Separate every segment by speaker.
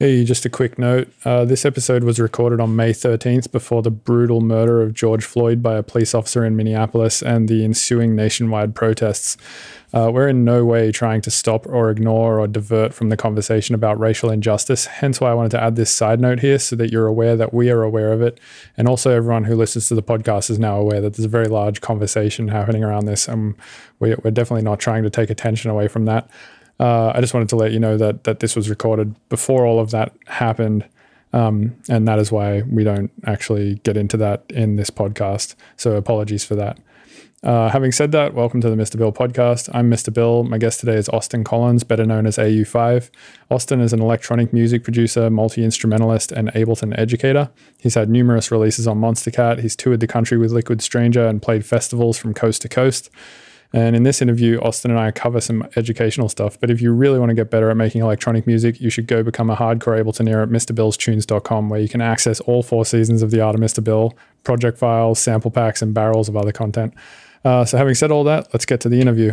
Speaker 1: Hey, just a quick note. Uh, this episode was recorded on May 13th before the brutal murder of George Floyd by a police officer in Minneapolis and the ensuing nationwide protests. Uh, we're in no way trying to stop or ignore or divert from the conversation about racial injustice. Hence, why I wanted to add this side note here so that you're aware that we are aware of it. And also, everyone who listens to the podcast is now aware that there's a very large conversation happening around this. And we, we're definitely not trying to take attention away from that. Uh, I just wanted to let you know that that this was recorded before all of that happened, um, and that is why we don't actually get into that in this podcast. So apologies for that. Uh, having said that, welcome to the Mr. Bill podcast. I'm Mr. Bill. My guest today is Austin Collins, better known as AU5. Austin is an electronic music producer, multi instrumentalist, and Ableton educator. He's had numerous releases on Monster Monstercat. He's toured the country with Liquid Stranger and played festivals from coast to coast. And in this interview, Austin and I cover some educational stuff. But if you really want to get better at making electronic music, you should go become a hardcore Ableton at MrBillsTunes.com, where you can access all four seasons of The Art of Mr. Bill, project files, sample packs, and barrels of other content. Uh, so, having said all that, let's get to the interview.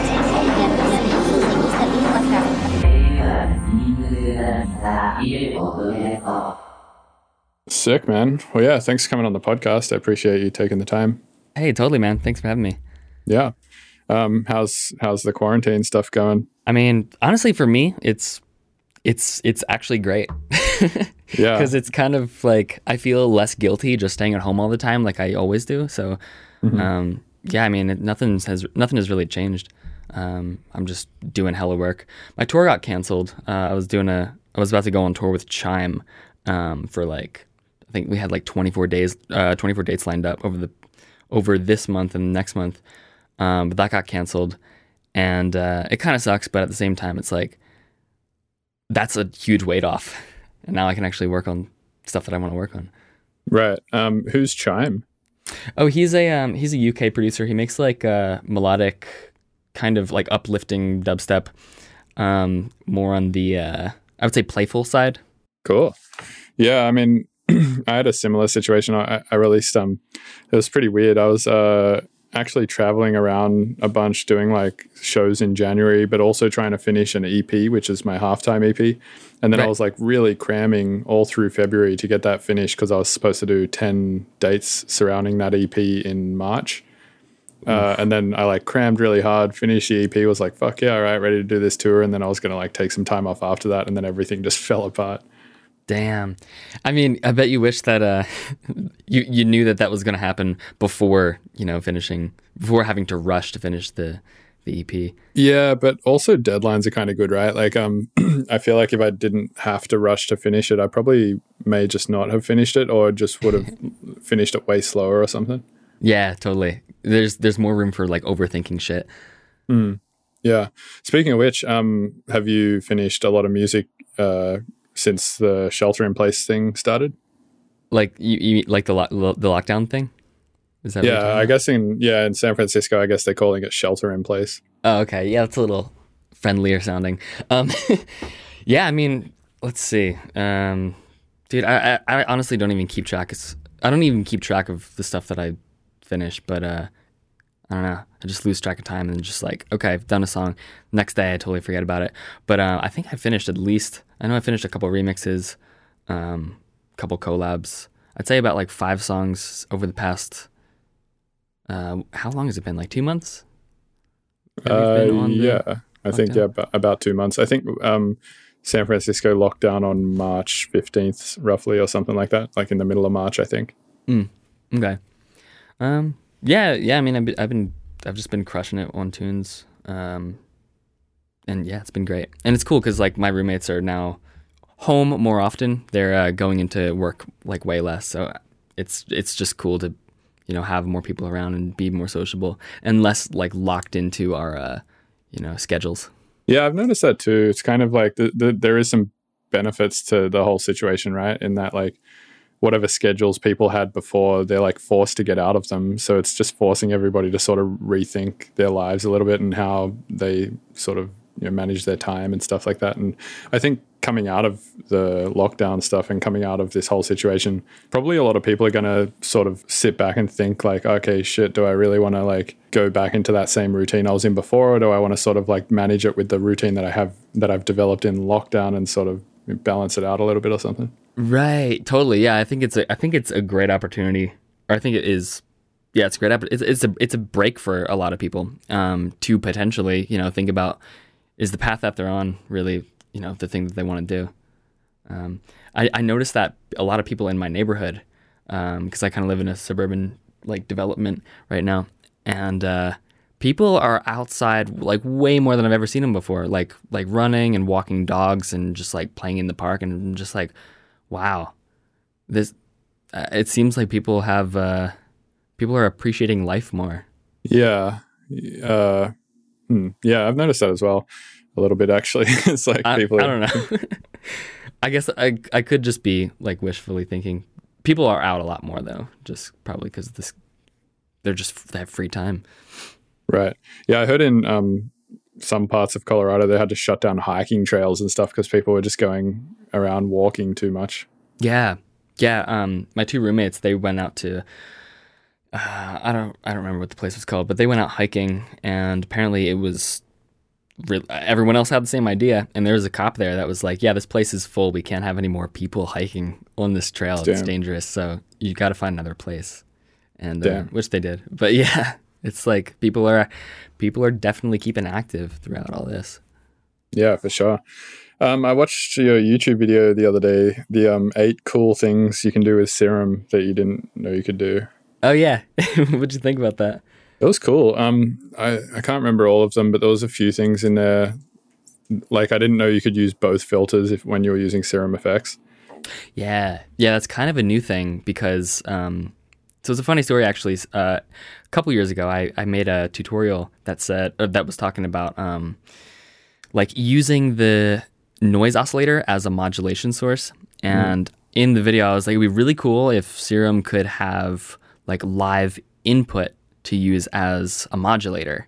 Speaker 1: Sick, man. Well, yeah, thanks for coming on the podcast. I appreciate you taking the time.
Speaker 2: Hey, totally, man. Thanks for having me.
Speaker 1: Yeah. Um, how's how's the quarantine stuff going?
Speaker 2: I mean, honestly, for me, it's it's it's actually great.
Speaker 1: Yeah.
Speaker 2: because it's kind of like I feel less guilty just staying at home all the time, like I always do. So, um, yeah, I mean, it, nothing has nothing has really changed. Um, I'm just doing hella work. My tour got canceled. Uh, I was doing a I was about to go on tour with Chime um, for like I think we had like 24 days, uh, 24 dates lined up over the over this month and next month, um, but that got canceled, and uh, it kind of sucks. But at the same time, it's like that's a huge weight off, and now I can actually work on stuff that I want to work on.
Speaker 1: Right. Um, who's Chime?
Speaker 2: Oh, he's a um, he's a UK producer. He makes like uh, melodic, kind of like uplifting dubstep, um, more on the uh, I would say playful side.
Speaker 1: Cool. Yeah, I mean, I had a similar situation. I, I released um, it was pretty weird. I was uh actually traveling around a bunch doing like shows in January, but also trying to finish an EP, which is my halftime EP. And then I was like really cramming all through February to get that finished because I was supposed to do 10 dates surrounding that EP in March. Uh, and then I like crammed really hard, finished the EP, was like, fuck yeah, all right, ready to do this tour. And then I was going to like take some time off after that. And then everything just fell apart.
Speaker 2: Damn. I mean, I bet you wish that uh, you you knew that that was going to happen before you know finishing before having to rush to finish the the EP.
Speaker 1: Yeah, but also deadlines are kind of good, right? Like, um, I feel like if I didn't have to rush to finish it, I probably may just not have finished it, or just would have finished it way slower or something.
Speaker 2: Yeah, totally. There's there's more room for like overthinking shit.
Speaker 1: Yeah. Speaking of which, um, have you finished a lot of music uh, since the shelter in place thing started?
Speaker 2: Like you, you like the lo- the lockdown thing. Is that
Speaker 1: Yeah, I guess in yeah in San Francisco, I guess they're calling it shelter in place.
Speaker 2: Oh, okay. Yeah, that's a little friendlier sounding. Um, yeah, I mean, let's see. Um, dude, I, I, I honestly don't even keep track. It's, I don't even keep track of the stuff that I finish, but uh, I don't know. I just lose track of time and just like, okay, I've done a song. Next day, I totally forget about it. But uh, I think I finished at least, I know I finished a couple remixes, um, a couple collabs. I'd say about like five songs over the past, uh, how long has it been? Like two months?
Speaker 1: Uh, yeah, I think yeah, about, about two months. I think um, San Francisco locked down on March fifteenth, roughly, or something like that. Like in the middle of March, I think.
Speaker 2: Okay. Um. Yeah. Yeah. I mean, I've been, I've been, I've just been crushing it on tunes. Um. And yeah, it's been great, and it's cool because like my roommates are now home more often. They're uh, going into work like way less, so it's it's just cool to you know have more people around and be more sociable and less like locked into our uh, you know schedules.
Speaker 1: Yeah, I've noticed that too. It's kind of like the, the, there is some benefits to the whole situation, right? In that like whatever schedules people had before, they're like forced to get out of them. So it's just forcing everybody to sort of rethink their lives a little bit and how they sort of you know, manage their time and stuff like that. And I think coming out of the lockdown stuff and coming out of this whole situation, probably a lot of people are going to sort of sit back and think like, okay, shit, do I really want to like go back into that same routine I was in before, or do I want to sort of like manage it with the routine that I have that I've developed in lockdown and sort of balance it out a little bit or something?
Speaker 2: Right. Totally. Yeah. I think it's a, I think it's a great opportunity, or I think it is. Yeah, it's great. It's, it's a it's a break for a lot of people um, to potentially you know think about is the path that they're on really you know the thing that they want to do. Um, I, I noticed that a lot of people in my neighborhood because I kind of live in a suburban like development right now, and uh, people are outside like way more than I've ever seen them before. Like like running and walking dogs and just like playing in the park and just like, wow, this. Uh, it seems like people have uh, people are appreciating life more.
Speaker 1: Yeah. Uh, hmm. Yeah, I've noticed that as well a little bit actually. it's like
Speaker 2: I,
Speaker 1: people.
Speaker 2: I don't know. I guess I I could just be like wishfully thinking. People are out a lot more though, just probably because this they're just they have free time.
Speaker 1: Right. Yeah, I heard in um, some parts of Colorado they had to shut down hiking trails and stuff because people were just going around walking too much.
Speaker 2: Yeah, yeah. Um, my two roommates they went out to. Uh, I don't I don't remember what the place was called, but they went out hiking, and apparently it was re- everyone else had the same idea, and there was a cop there that was like, "Yeah, this place is full. We can't have any more people hiking on this trail. It's dangerous. So you got to find another place." And uh, which they did, but yeah, it's like people are people are definitely keeping active throughout all this.
Speaker 1: Yeah, for sure. Um, I watched your YouTube video the other day. The um, eight cool things you can do with serum that you didn't know you could do.
Speaker 2: Oh yeah, what'd you think about that?
Speaker 1: It was cool. Um, I, I can't remember all of them, but there was a few things in there. Like I didn't know you could use both filters if when you were using Serum Effects.
Speaker 2: Yeah, yeah, that's kind of a new thing because um, so it's a funny story actually. Uh, a couple years ago, I, I made a tutorial that said or that was talking about um, like using the noise oscillator as a modulation source. And in the video, I was like, it'd be really cool if Serum could have like live input to use as a modulator.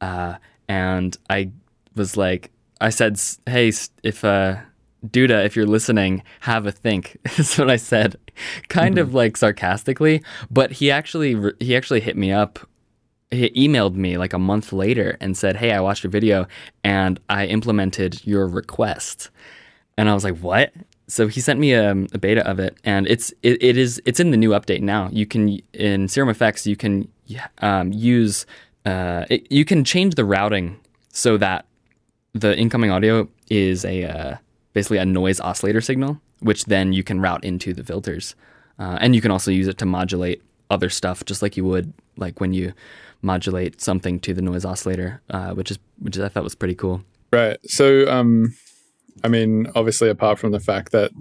Speaker 2: Uh, and I was like, I said, hey, if uh, Duda, if you're listening, have a think. That's what I said, kind of like sarcastically. But he actually he actually hit me up. He emailed me like a month later and said, "Hey, I watched your video and I implemented your request." And I was like, "What?" So he sent me a, a beta of it, and it's it, it is it's in the new update now. You can in Serum Effects you can um, use uh, it, you can change the routing so that the incoming audio is a uh, basically a noise oscillator signal, which then you can route into the filters, uh, and you can also use it to modulate other stuff, just like you would like when you modulate something to the noise oscillator, uh, which is which I thought was pretty cool.
Speaker 1: Right. So, um, I mean, obviously, apart from the fact that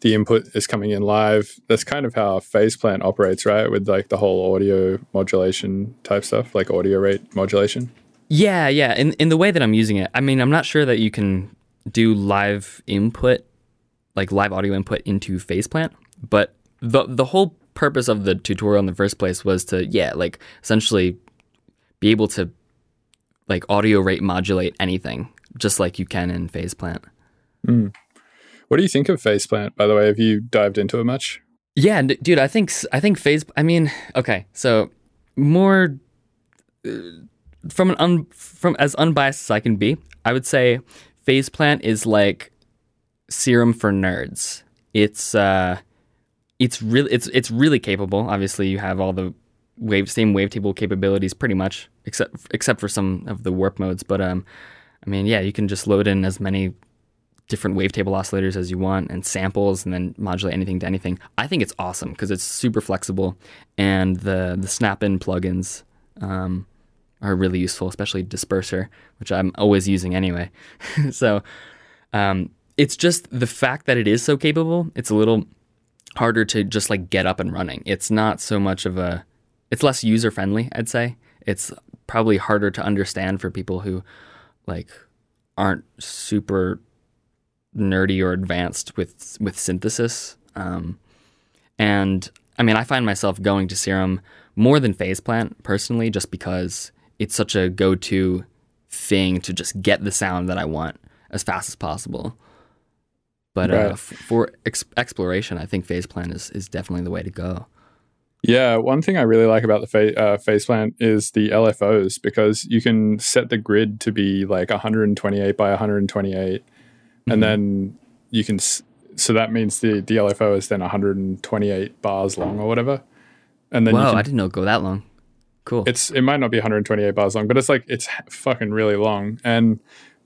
Speaker 1: the input is coming in live, that's kind of how Phase Plant operates, right? With like the whole audio modulation type stuff, like audio rate modulation.
Speaker 2: Yeah, yeah. In in the way that I'm using it, I mean, I'm not sure that you can do live input, like live audio input into Phase Plant, but the the whole purpose of the tutorial in the first place was to yeah, like essentially be able to like audio rate modulate anything just like you can in Phase Plant.
Speaker 1: What do you think of Phase Plant, by the way? Have you dived into it much?
Speaker 2: Yeah, d- dude, I think I think phase. I mean, okay, so more uh, from an un, from as unbiased as I can be, I would say phase plant is like serum for nerds. It's uh, it's really it's it's really capable. Obviously, you have all the wave same wavetable capabilities pretty much, except except for some of the warp modes. But um, I mean, yeah, you can just load in as many different wavetable oscillators as you want and samples and then modulate anything to anything. I think it's awesome because it's super flexible and the the snap-in plugins um, are really useful, especially Disperser, which I'm always using anyway. so um, it's just the fact that it is so capable. It's a little harder to just like get up and running. It's not so much of a it's less user friendly, I'd say. It's probably harder to understand for people who like aren't super nerdy or advanced with with synthesis. Um, and I mean, I find myself going to Serum more than Phaseplant personally, just because it's such a go-to thing to just get the sound that I want as fast as possible. But uh, f- for ex- exploration, I think Phaseplant is is definitely the way to go.
Speaker 1: Yeah, one thing I really like about the fa- uh, Phase Plant is the LFOs because you can set the grid to be like 128 by 128,
Speaker 2: Mm-hmm.
Speaker 1: and then you can. S- so that means the the LFO is then 128 bars long or whatever, and then you
Speaker 2: Wow,
Speaker 1: can,
Speaker 2: I didn't know it go that long. Cool.
Speaker 1: it's it might not be 128 bars long, but it's like it's fucking really long, and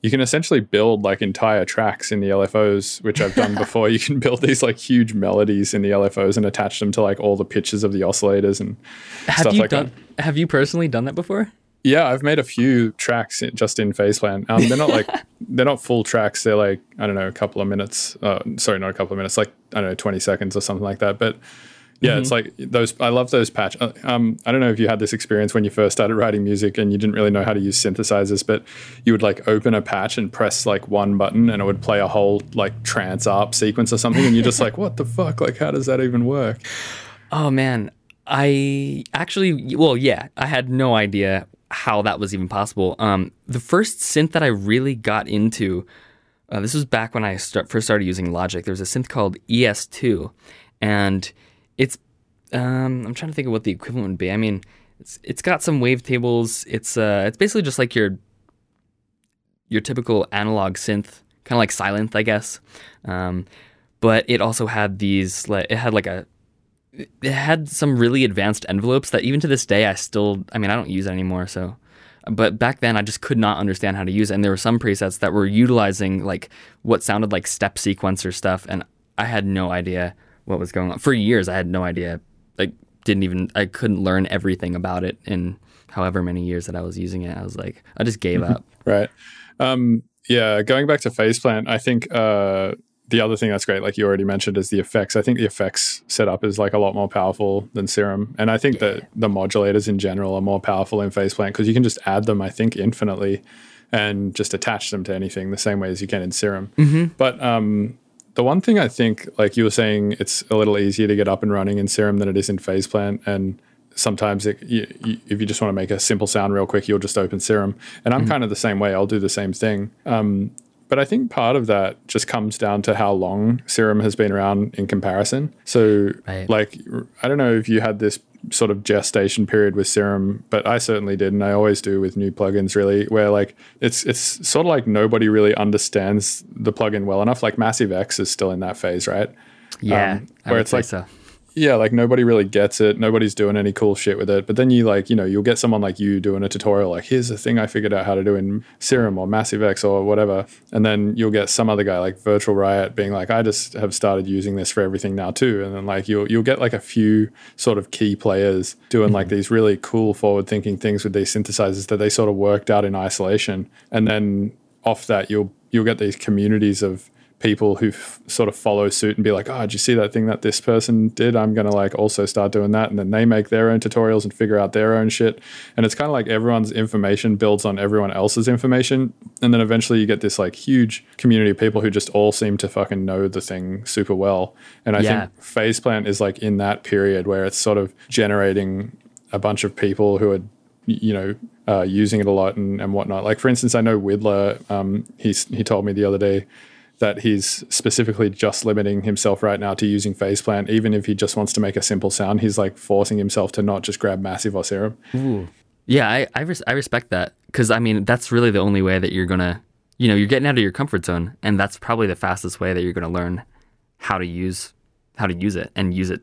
Speaker 1: you can essentially build like entire tracks in the LFOs, which I've done before. You can build these like huge melodies in the LFOs and attach them to like all the pitches of the oscillators and
Speaker 2: have
Speaker 1: stuff
Speaker 2: you
Speaker 1: like
Speaker 2: done? Have you personally done that before?
Speaker 1: Yeah, I've made a few tracks just in Phase Plant. Um, they're not like they're not full tracks. They're like I don't know, a couple of minutes. Uh, sorry, not a couple of minutes. Like I don't know, twenty seconds or something like that. But yeah, it's like those. I love those patch. uh, Um, I don't know if you had this experience when you first started writing music and you didn't really know how to use synthesizers, but you would like open a patch and press like one button and it would play a whole like trance arp sequence or something, and you're just like, what the fuck? Like, how does that even work?
Speaker 2: Oh man, I actually, well, yeah, I had no idea how that was even possible. Um, the first synth that I really got into, uh, this was back when I start, first started using Logic. There was a synth called ES2, and it's, um, I'm trying to think of what the equivalent would be. I mean, it's it's got some wavetables. It's uh, it's basically just like your your typical analog synth, kind of like Sylenth, I guess. Um, but it also had these, like, it had like a it had some really advanced envelopes that even to this day I still I mean I don't use it anymore so but back then I just could not understand how to use it and there were some presets that were utilizing like what sounded like step sequencer stuff and I had no idea what was going on. For years I had no idea. Like didn't even I couldn't learn everything about it in however many years that I was using it. I was like I just gave up.
Speaker 1: Right. Um, yeah, going back to Phase Plant, I think uh, the other thing that's great, like you already mentioned, is the effects. I think the effects setup is like a lot more powerful than Serum, and I think that the modulators in general are more powerful in Phase Plant because you can just add them, I think, infinitely, and just attach them to anything the same way as you can in Serum. But um, the one thing I think, like you were saying, it's a little easier to get up and running in Serum than it is in Phase Plant, and sometimes it, you, you, if you just want to make a simple sound real quick, you'll just open Serum. And I'm kind of the same way. I'll do the same thing. Um, but I think part of that just comes down to how long Serum has been around in comparison. So,
Speaker 2: Right.
Speaker 1: like, I don't know if you had this sort of gestation period with Serum, but I certainly did, and I always do with new plugins. Really, where like it's it's sort of like nobody really understands the plugin well enough. Like Massive X is still in that phase, right?
Speaker 2: yeah
Speaker 1: Um, where it's like
Speaker 2: so
Speaker 1: yeah, like nobody really gets it. Nobody's doing any cool shit with it. But then you like, you know, you'll get someone like you doing a tutorial, like, here's the thing I figured out how to do in Serum or Massive X or whatever. And then you'll get some other guy like Virtual Riot being like, I just have started using this for everything now too. And then like you'll you'll get like a few sort of key players doing like mm-hmm. these really cool forward thinking things with these synthesizers that they sort of worked out in isolation. And then off that you'll you'll get these communities of people who f- sort of follow suit and be like, oh, did you see that thing that this person did? I'm going to like also start doing that. And then they make their own tutorials and figure out their own shit. And it's kind of like everyone's information builds on everyone else's information. And then eventually you get this like huge community of people who just all seem to fucking know the thing super well. And I
Speaker 2: Yeah.
Speaker 1: think Phase Plant is like in that period where it's sort of generating a bunch of people who are you know, uh, using it a lot and, and whatnot. Like for instance, I know Widler. Um, he's he told me the other day that he's specifically just limiting himself right now to using Phase Plant. Even if he just wants to make a simple sound, he's like forcing himself to not just grab Massive or Serum.
Speaker 2: Yeah, I I, res- I respect that because I mean that's really the only way that you're gonna, you know, you're getting out of your comfort zone, and that's probably the fastest way that you're gonna learn how to use how to use it and use it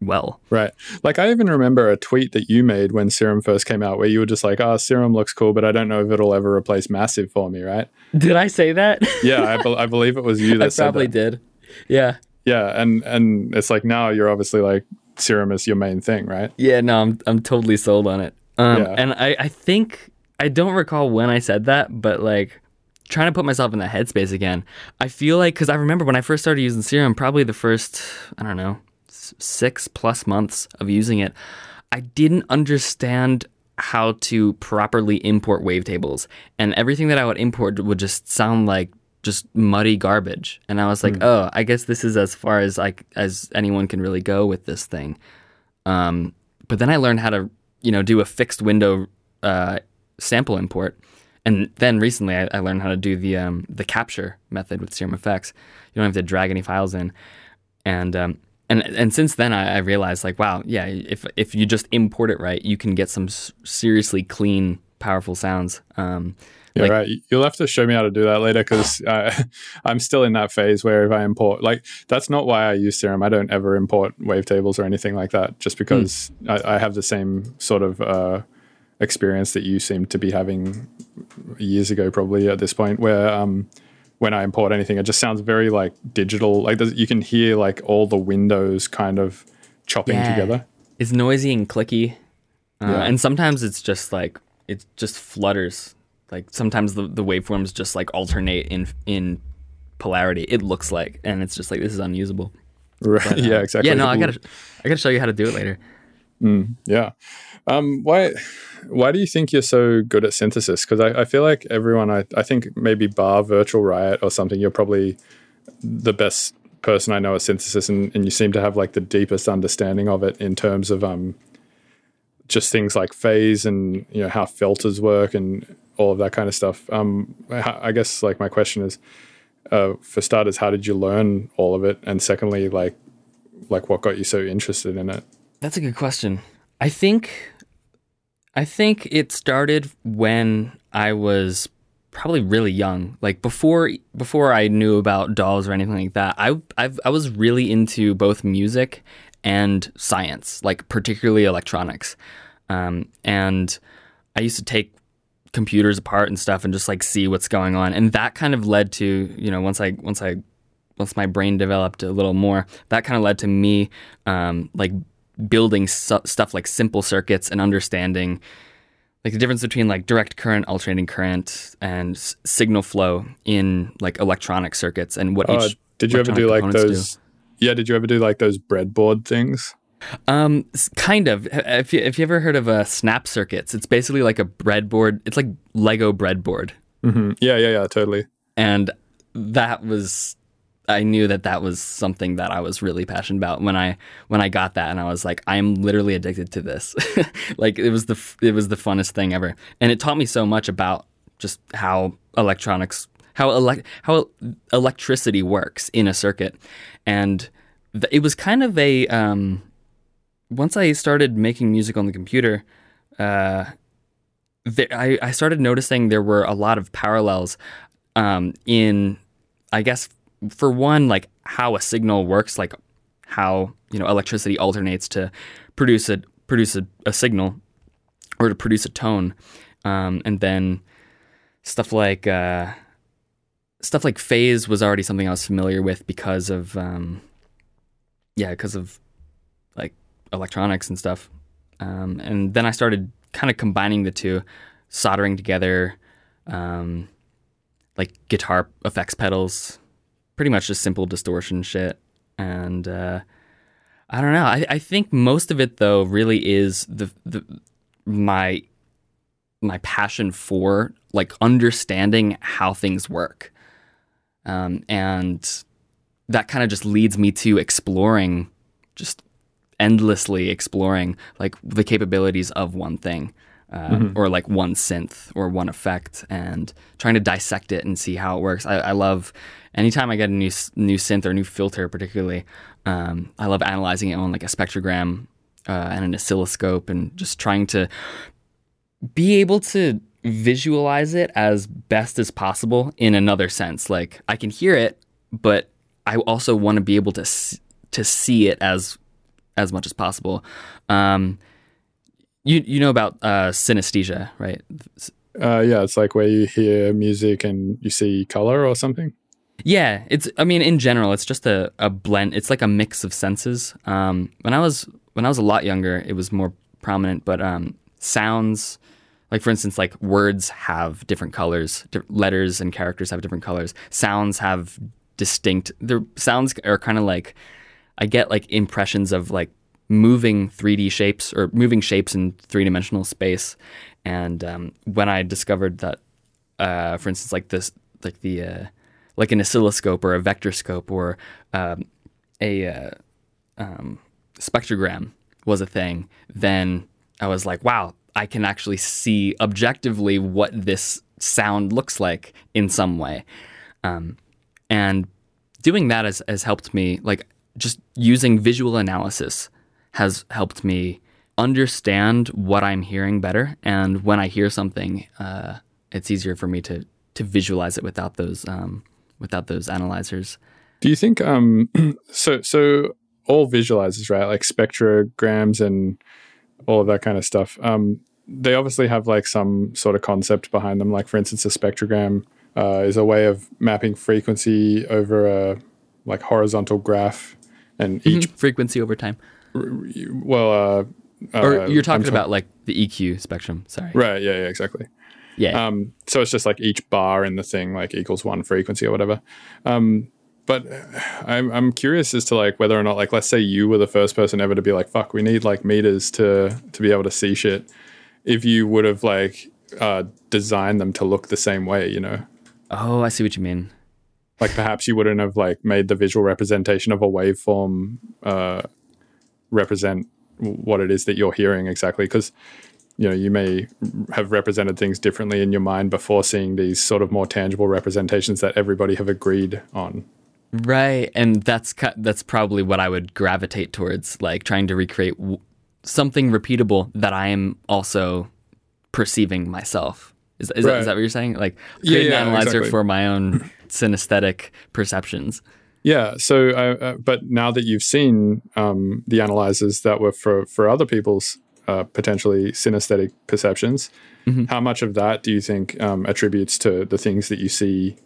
Speaker 2: well.
Speaker 1: Right. Like I even remember a tweet that you made when Serum first came out, where you were just like, "Oh, Serum looks cool, but I don't know if it'll ever replace Massive for me." Right?
Speaker 2: Did I say that?
Speaker 1: Yeah, I, bel I believe it was you that said that.
Speaker 2: I probably
Speaker 1: that.
Speaker 2: did. Yeah.
Speaker 1: Yeah, and and it's like now you're obviously like Serum is your main thing, right?
Speaker 2: Yeah, no, I'm I'm totally sold on it. Um,
Speaker 1: Yeah.
Speaker 2: and I I think I don't recall when I said that, but like trying to put myself in that headspace again. I feel like because I remember when I first started using Serum, probably the first I don't know six plus months of using it, I didn't understand how to properly import wavetables, and everything that I would import would just sound like just muddy garbage. And I was like, oh, I guess this is as far as like as anyone can really go with this thing. Um, but then I learned how to, you know, do a fixed window uh, sample import. And then recently, I, I learned how to do the um, the capture method with Serum Effects. You don't have to drag any files in, and um, and and since then, I, I realized like, wow, yeah, if if you just import it right, you can get some s- seriously clean, powerful sounds. Um,
Speaker 1: Yeah,
Speaker 2: like-
Speaker 1: right. You'll have to show me how to do that later because I'm still in that phase where if I import, like, that's not why I use Serum. I don't ever import wavetables or anything like that, just because I, I have the same sort of uh, experience that you seem to be having years ago, probably at this point, where um, when I import anything, it just sounds very like digital. Like you can hear like all the windows kind of chopping
Speaker 2: Yeah.
Speaker 1: together.
Speaker 2: It's noisy and clicky, uh,
Speaker 1: Yeah.
Speaker 2: and sometimes it's just like it just flutters. Like sometimes the, the waveforms just like alternate in in polarity. It looks like, and it's just like this is unusable.
Speaker 1: Right. yeah, exactly.
Speaker 2: Yeah, no, I gotta I gotta show you how to do it later.
Speaker 1: Yeah. Um, why why do you think you're so good at synthesis? Because I, I feel like everyone I, I think maybe bar virtual riot or something, you're probably the best person I know at synthesis and, and you seem to have like the deepest understanding of it in terms of um just things like phase and you know how filters work and all of that kind of stuff. Um I guess like my question is uh, for starters, how did you learn all of it? And secondly, like like what got you so interested in it?
Speaker 2: That's a good question. I think I think it started when I was probably really young. Like before before I knew about DAWs or anything like that. I I've, I was really into both music and science, like particularly electronics. Um, and I used to take computers apart and stuff and just like see what's going on. And that kind of led to, you know, once I once I once my brain developed a little more, that kind of led to me um, like building su- stuff like simple circuits and understanding like the difference between like direct current, alternating current, and s- signal flow in like electronic circuits and what
Speaker 1: Uh,
Speaker 2: each.
Speaker 1: did you ever do like those? Yeah, did you ever do like those breadboard things?
Speaker 2: Um, kind of. If you, if you ever heard of uh, snap circuits, it's basically like a breadboard. It's like Lego breadboard,
Speaker 1: Mm-hmm. Yeah, yeah, yeah, totally.
Speaker 2: and that was. I knew that that was something that I was really passionate about when I when I got that, and I was like, I'm literally addicted to this. like it was the it was the funnest thing ever, and it taught me so much about just how electronics, how elec how electricity works in a circuit, and th- it was kind of a um, once I started making music on the computer, uh, I, I started noticing there were a lot of parallels um, in, I guess, for one, like how a signal works, like how you know electricity alternates to produce a produce a, a signal or to produce a tone, um, and then stuff like uh, stuff like phase was already something I was familiar with because of um, yeah, because of like electronics and stuff. Um, and then I started kind of combining the two, soldering together um, like guitar effects pedals, pretty much just simple distortion shit. And uh, I don't know. I, I think most of it though really is the the my my passion for like understanding how things work. Um, and that kind of just leads me to exploring just endlessly exploring like the capabilities of one thing uh, or like one synth or one effect and trying to dissect it and see how it works i, I love anytime i get a new new synth or new filter particularly um, i love analyzing it on like a spectrogram uh, and an oscilloscope and just trying to be able to visualize it as best as possible in another sense like i can hear it but i also want to be able to to see it as as much as possible. Um, you you know about uh, synesthesia, right?
Speaker 1: Uh, yeah, it's like where you hear music and you see color or something.
Speaker 2: Yeah, it's. I mean, in general, it's just a, a blend. It's like a mix of senses. Um, when I was when I was a lot younger, it was more prominent. But um, sounds, like for instance, like words have different colors. Di- letters and characters have different colors. Sounds have distinct. Their sounds are kind of like I get like impressions of like moving 3D shapes or moving shapes in three dimensional space. And um, when I discovered that, uh, for instance, like this, like the uh, like an oscilloscope or a vector scope or um, a uh, um, spectrogram was a thing, then I was like, wow, I can actually see objectively what this sound looks like in some way. Um, and doing that has, has helped me, like just using visual analysis has helped me understand what I'm hearing better. And when I hear something, uh, it's easier for me to, to visualize it without those, um, without those analyzers.
Speaker 1: Do you think um so so all visualizers, right? Like spectrograms and all of that kind of stuff. Um they obviously have like some sort of concept behind them. Like for instance, a spectrogram uh, is a way of mapping frequency over a like horizontal graph, and each
Speaker 2: frequency over time.
Speaker 1: well, uh,
Speaker 2: Or
Speaker 1: uh,
Speaker 2: you're talking about like the EQ spectrum. Sorry.
Speaker 1: right? Yeah, yeah, exactly.
Speaker 2: Yeah.
Speaker 1: Um, so it's just like each bar in the thing like equals one frequency or whatever. Um, but uh, I'm I'm curious as to like whether or not like let's say you were the first person ever to be like fuck we need like meters to to be able to see shit. If you would have like uh, designed them to look the same way, you know,
Speaker 2: oh, I see what you mean.
Speaker 1: like perhaps you wouldn't have like made the visual representation of a waveform uh, represent what it is that you're hearing exactly because you know you may have represented things differently in your mind before seeing these sort of more tangible representations that everybody have agreed on
Speaker 2: Right, and that's that's probably what I would gravitate towards, like trying to recreate w- something repeatable that I am also perceiving myself. Is, is, that,
Speaker 1: Right.
Speaker 2: is that what you're saying? Like
Speaker 1: Yeah,
Speaker 2: create
Speaker 1: yeah,
Speaker 2: an analyzer
Speaker 1: exactly.
Speaker 2: for my own synesthetic perceptions.
Speaker 1: yeah so uh, uh, but now that you've seen um, the analyzers that were for for other people's uh, potentially synesthetic perceptions how much of that do you think um, attributes to the things that you see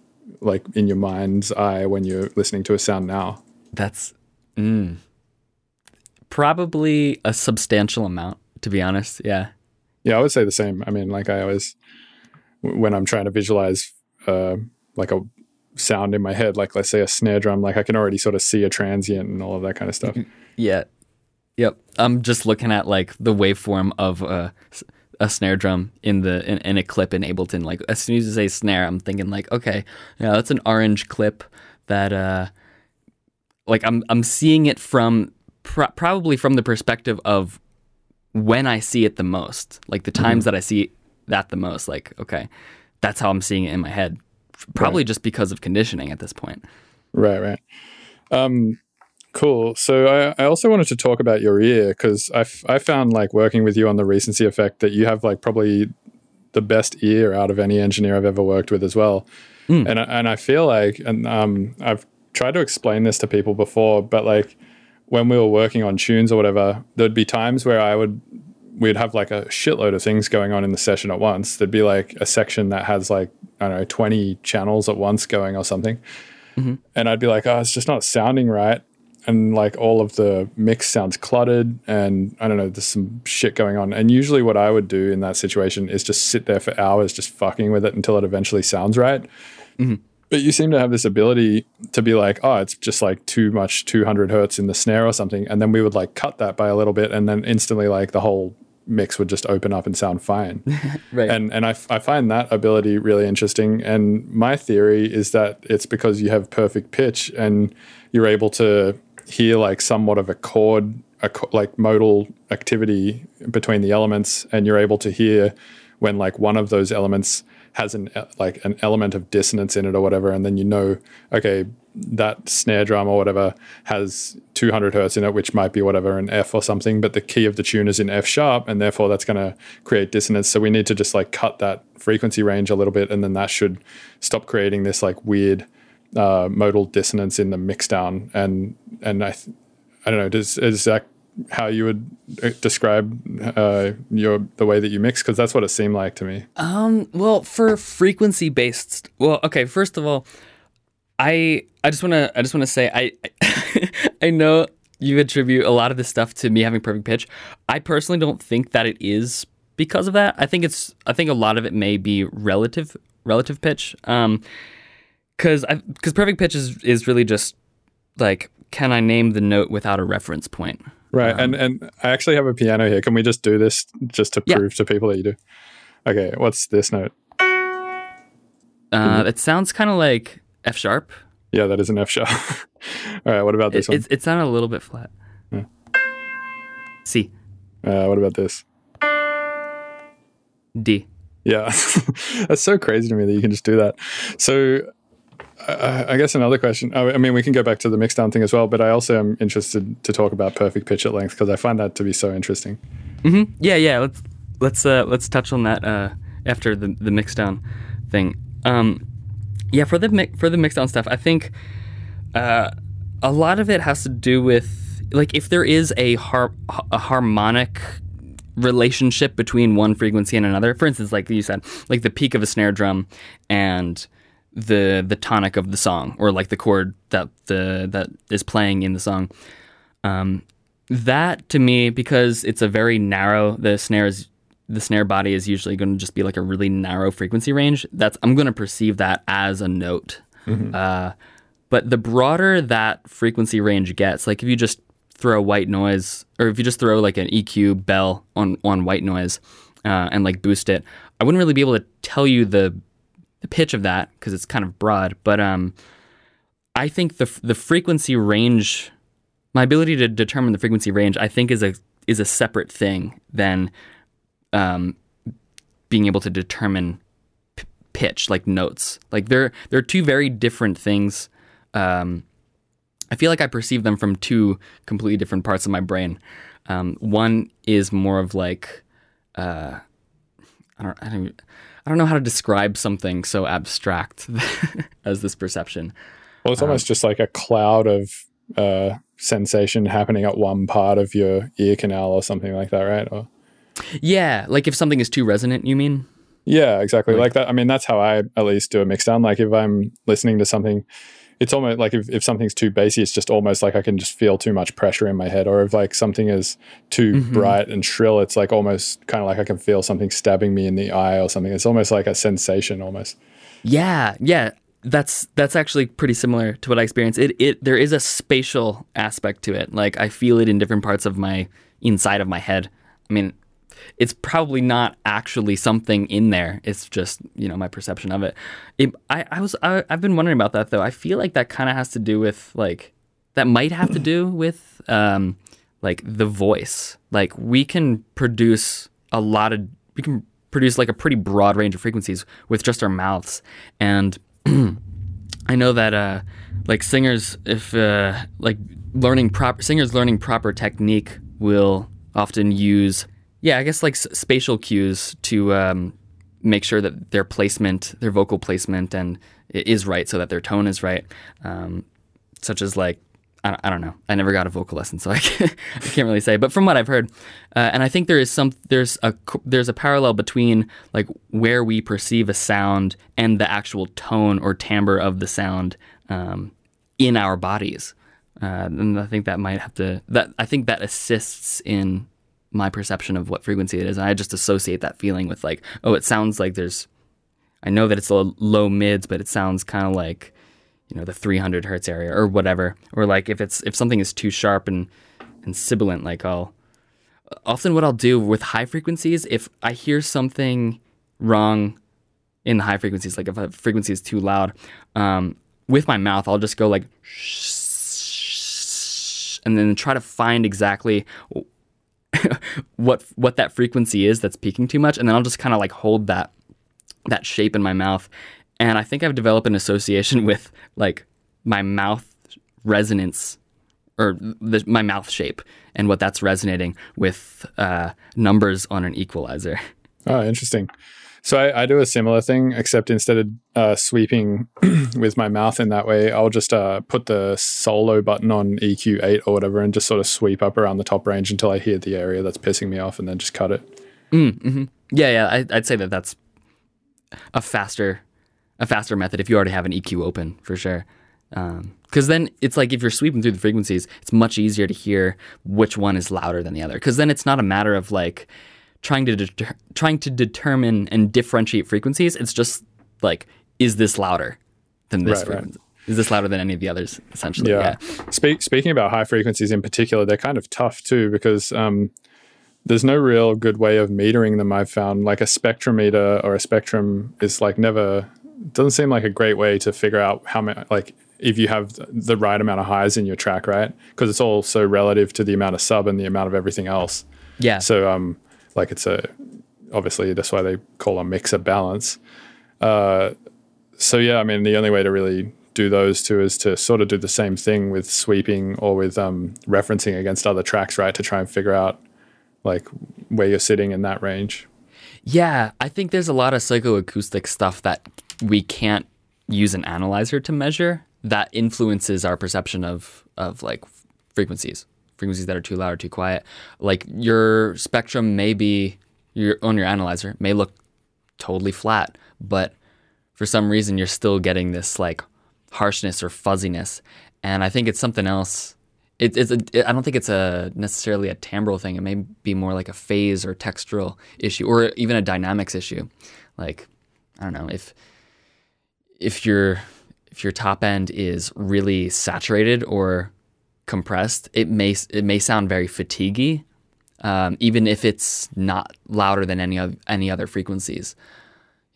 Speaker 1: like in your mind's eye when you're listening to a sound now
Speaker 2: That's mm, probably a substantial amount, to be honest. Yeah.
Speaker 1: Yeah, I would say the same. I mean, like I always, when I'm trying to visualize uh, like a sound in my head, like let's say a snare drum, like I can already sort of see a transient and all of that kind of stuff.
Speaker 2: Yeah. Yep. I'm just looking at like the waveform of a, a snare drum in the in, in a clip in Ableton. Like as soon as you say snare, I'm thinking like, okay, yeah, that's an orange clip that uh like I'm I'm seeing it from pro- probably from the perspective of when I see it the most. Like the times that I see that the most, like, okay, that's how I'm seeing it in my head. Probably just because of conditioning at this point.
Speaker 1: Right, right. Um, cool. So I, I also wanted to talk about your ear because I, f- I found like working with you on the recency effect that you have like probably the best ear out of any engineer I've ever worked with as well. And I, and I feel like, and um, I've tried to explain this to people before, but like when we were working on tunes or whatever, there'd be times where I would we'd have like a shitload of things going on in the session at once. There'd be like a section that has like I don't know twenty channels at once going or something, and I'd be like, oh, it's just not sounding right. And like all of the mix sounds cluttered, and I don't know, there's some shit going on. And usually, what I would do in that situation is just sit there for hours, just fucking with it until it eventually sounds right. Mm-hmm. But you seem to have this ability to be like, oh, it's just like too much 200 hertz in the snare or something. And then we would like cut that by a little bit, and then instantly, like the whole mix would just open up and sound fine.
Speaker 2: Right.
Speaker 1: And and I, f- I find that ability really interesting. And my theory is that it's because you have perfect pitch and you're able to hear like somewhat of a chord, a co- like modal activity between the elements, and you're able to hear when like one of those elements has an like an element of dissonance in it or whatever, and then you know, okay, that snare drum or whatever has 200 hertz in it, which might be whatever an F or something, but the key of the tune is in F sharp, and therefore that's going to create dissonance. So we need to just like cut that frequency range a little bit, and then that should stop creating this like weird uh, modal dissonance in the mixdown. And and I, th- I don't know, does is that how you would uh, describe uh, your the way that you mix? Because that's what it seemed like to me.
Speaker 2: Um, well, for frequency based, well, okay. First of all, I I just want to I just want to say I I know you attribute a lot of this stuff to me having perfect pitch. I personally don't think that it is because of that. I think it's I think a lot of it may be relative relative pitch. Um, because because perfect pitch is is really just like can I name the note without a reference point?
Speaker 1: Right. and and I actually have a piano here. Can we just do this just to
Speaker 2: Yeah.
Speaker 1: prove to people that you do? Okay. What's this note?
Speaker 2: Uh, it sounds kind of like F sharp.
Speaker 1: Yeah, that is an F sharp. All right, what about this
Speaker 2: It,
Speaker 1: one?
Speaker 2: it's it sounded a little bit flat. C
Speaker 1: Uh, what about this?
Speaker 2: D.
Speaker 1: Yeah, that's so crazy to me that you can just do that. So, I, I guess another question. I I mean, we can go back to the mixdown thing as well, but I also am interested to talk about perfect pitch at length because I find that to be so interesting.
Speaker 2: Yeah, yeah. Let's let's uh, let's touch on that uh, after the the mixdown thing. Um, yeah, for the for the mixdown stuff, I think uh, a lot of it has to do with like if there is a har- a harmonic relationship between one frequency and another. For instance, like you said, like the peak of a snare drum and the the tonic of the song, or like the chord that the that is playing in the song. Um, that to me, because it's a very narrow, the snare is the snare body is usually going to just be like a really narrow frequency range. That's I'm going to perceive that as a note. Uh, but the broader that frequency range gets, like if you just throw white noise, or if you just throw like an EQ bell on on white noise uh, and like boost it, I wouldn't really be able to tell you the the pitch of that because it's kind of broad. But um, I think the the frequency range, my ability to determine the frequency range, I think is a is a separate thing than um, being able to determine p- pitch, like notes. Like they're they're two very different things. Um, I feel like I perceive them from two completely different parts of my brain. Um, one is more of like uh, I don't I don't I don't know how to describe something so abstract as this perception.
Speaker 1: Well, it's almost just like a cloud of uh, sensation happening at one part of your ear canal or something like that, right? Or,
Speaker 2: Yeah, like if something is too resonant, you mean?
Speaker 1: yeah, exactly. Like that. I mean, that's how I at least do a mixdown. Like if I'm listening to something, it's almost like if, if something's too bassy, it's just almost like I can just feel too much pressure in my head. Or if like something is too mm-hmm. bright and shrill, it's like almost kind of like I can feel something stabbing me in the eye or something. It's almost like a sensation almost.
Speaker 2: Yeah, yeah. That's that's actually pretty similar to what I experienced. It it there is a spatial aspect to it. Like I feel it in different parts of my inside of my head. I mean, it's probably not actually something in there. It's just you know my perception of it. it I I was I, I've been wondering about that though. I feel like that kind of has to do with like that might have to do with um like the voice. Like we can produce a lot of we can produce like a pretty broad range of frequencies with just our mouths and I know that uh, like singers, if uh, like learning proper singers learning proper technique will often use yeah I guess like s- spatial cues to um, make sure that their placement, their vocal placement, and is right so that their tone is right. Um, such as like I don't, I don't know. I never got a vocal lesson, so I can't, I can't really say. But from what I've heard, uh, and I think there is some there's a there's a parallel between like where we perceive a sound and the actual tone or timbre of the sound um, in our bodies. Uh, and I think that might have to that I think that assists in my perception of what frequency it is. And I just associate that feeling with like, oh, it sounds like there's I know that it's a low mids, but it sounds kind of like you know the 300 hertz area or whatever. Or like if it's if something is too sharp and and sibilant, like I'll often what I'll do with high frequencies if I hear something wrong in the high frequencies, like if a frequency is too loud, um, with my mouth I'll just go like and then try to find exactly what what that frequency is that's peaking too much, and then I'll just kind of like hold that that shape in my mouth, and I think I've developed an association with like my mouth resonance or the, my mouth shape and what that's resonating with uh, numbers on an equalizer.
Speaker 1: Oh, interesting. So I, I do a similar thing, except instead of uh, sweeping with my mouth in that way, I'll just uh, put the solo button on EQ eight or whatever, and just sort of sweep up around the top range until I hear the area that's pissing me off, and then just cut it.
Speaker 2: Yeah, yeah, I, I'd say that that's a faster, a faster method if you already have an EQ open for sure. Because then it's like if you're sweeping through the frequencies, it's much easier to hear which one is louder than the other. Because then it's not a matter of like trying to deter- trying to determine and differentiate frequencies. It's just like, is this louder than this
Speaker 1: Right, right.
Speaker 2: Is this louder than any of the others? Essentially,
Speaker 1: Yeah.
Speaker 2: yeah.
Speaker 1: Speak, speaking about high frequencies in particular, they're kind of tough too because um, there's no real good way of metering them. I've found like a spectrometer or a spectrum is like never doesn't seem like a great way to figure out how many like if you have the right amount of highs in your track, right? Because it's all so relative to the amount of sub and the amount of everything else.
Speaker 2: Yeah.
Speaker 1: So um, like it's a obviously that's why they call a mixer balance. Uh, so yeah, I mean the only way to really do those two is to sort of do the same thing with sweeping or with um, referencing against other tracks, right? To try and figure out like where you're sitting in that range.
Speaker 2: Yeah, I think there's a lot of psychoacoustic stuff that we can't use an analyzer to measure that influences our perception of of like frequencies, frequencies that are too loud or too quiet. Like your spectrum may be your on your analyzer may look totally flat, but for some reason you're still getting this like harshness or fuzziness, and I think it's something else. It, it's a, it, I don't think it's a necessarily a timbral thing. It may be more like a phase or textural issue, or even a dynamics issue. Like I don't know if if your if your top end is really saturated or compressed, it may it may sound very fatiguey, um, even if it's not louder than any of, any other frequencies.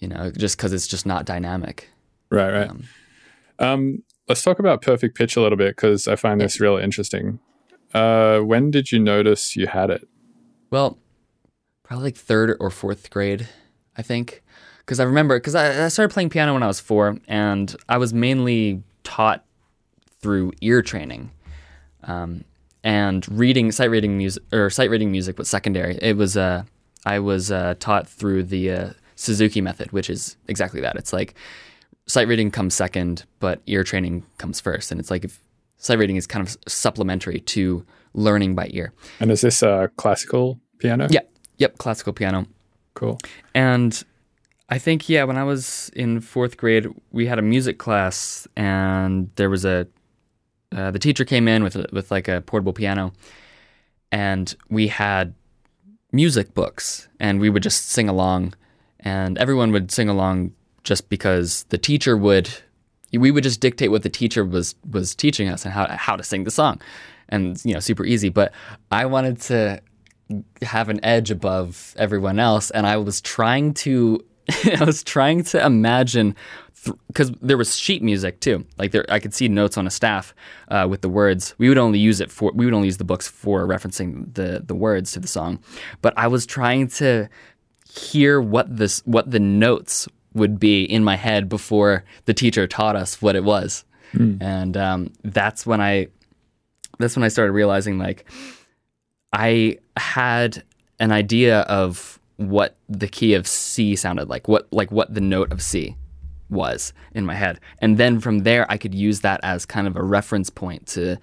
Speaker 2: You know, just because it's just not dynamic.
Speaker 1: Right, right. Um, um, let's talk about perfect pitch a little bit because I find this really interesting. Uh, when did you notice you had it?
Speaker 2: Well, probably like third or fourth grade, I think. Because I remember, because I, I started playing piano when I was four, and I was mainly taught through ear training. Um, and reading sight reading music or sight reading music was secondary. It was uh, I was uh, taught through the uh, Suzuki method, which is exactly that. It's like sight reading comes second, but ear training comes first. And it's like if sight reading is kind of supplementary to learning by ear.
Speaker 1: And is this a classical piano?
Speaker 2: Yeah. Yep. Classical piano.
Speaker 1: Cool.
Speaker 2: And I think, yeah, when I was in fourth grade, we had a music class and there was a, uh, the teacher came in with, with like a portable piano and we had music books and we would just sing along and everyone would sing along just because the teacher would we would just dictate what the teacher was was teaching us and how how to sing the song. And you know super easy but i wanted to have an edge above everyone else and i was trying to i was trying to imagine because th- there was sheet music too like there i could see notes on a staff uh, with the words we would only use it for we would only use the books for referencing the the words to the song but i was trying to hear what this what the notes would be in my head before the teacher taught us what it was. Mm. And um, that's when I that's when I started realizing like I had an idea of what the key of C sounded like, what like what the note of C was in my head, and then from there I could use that as kind of a reference point to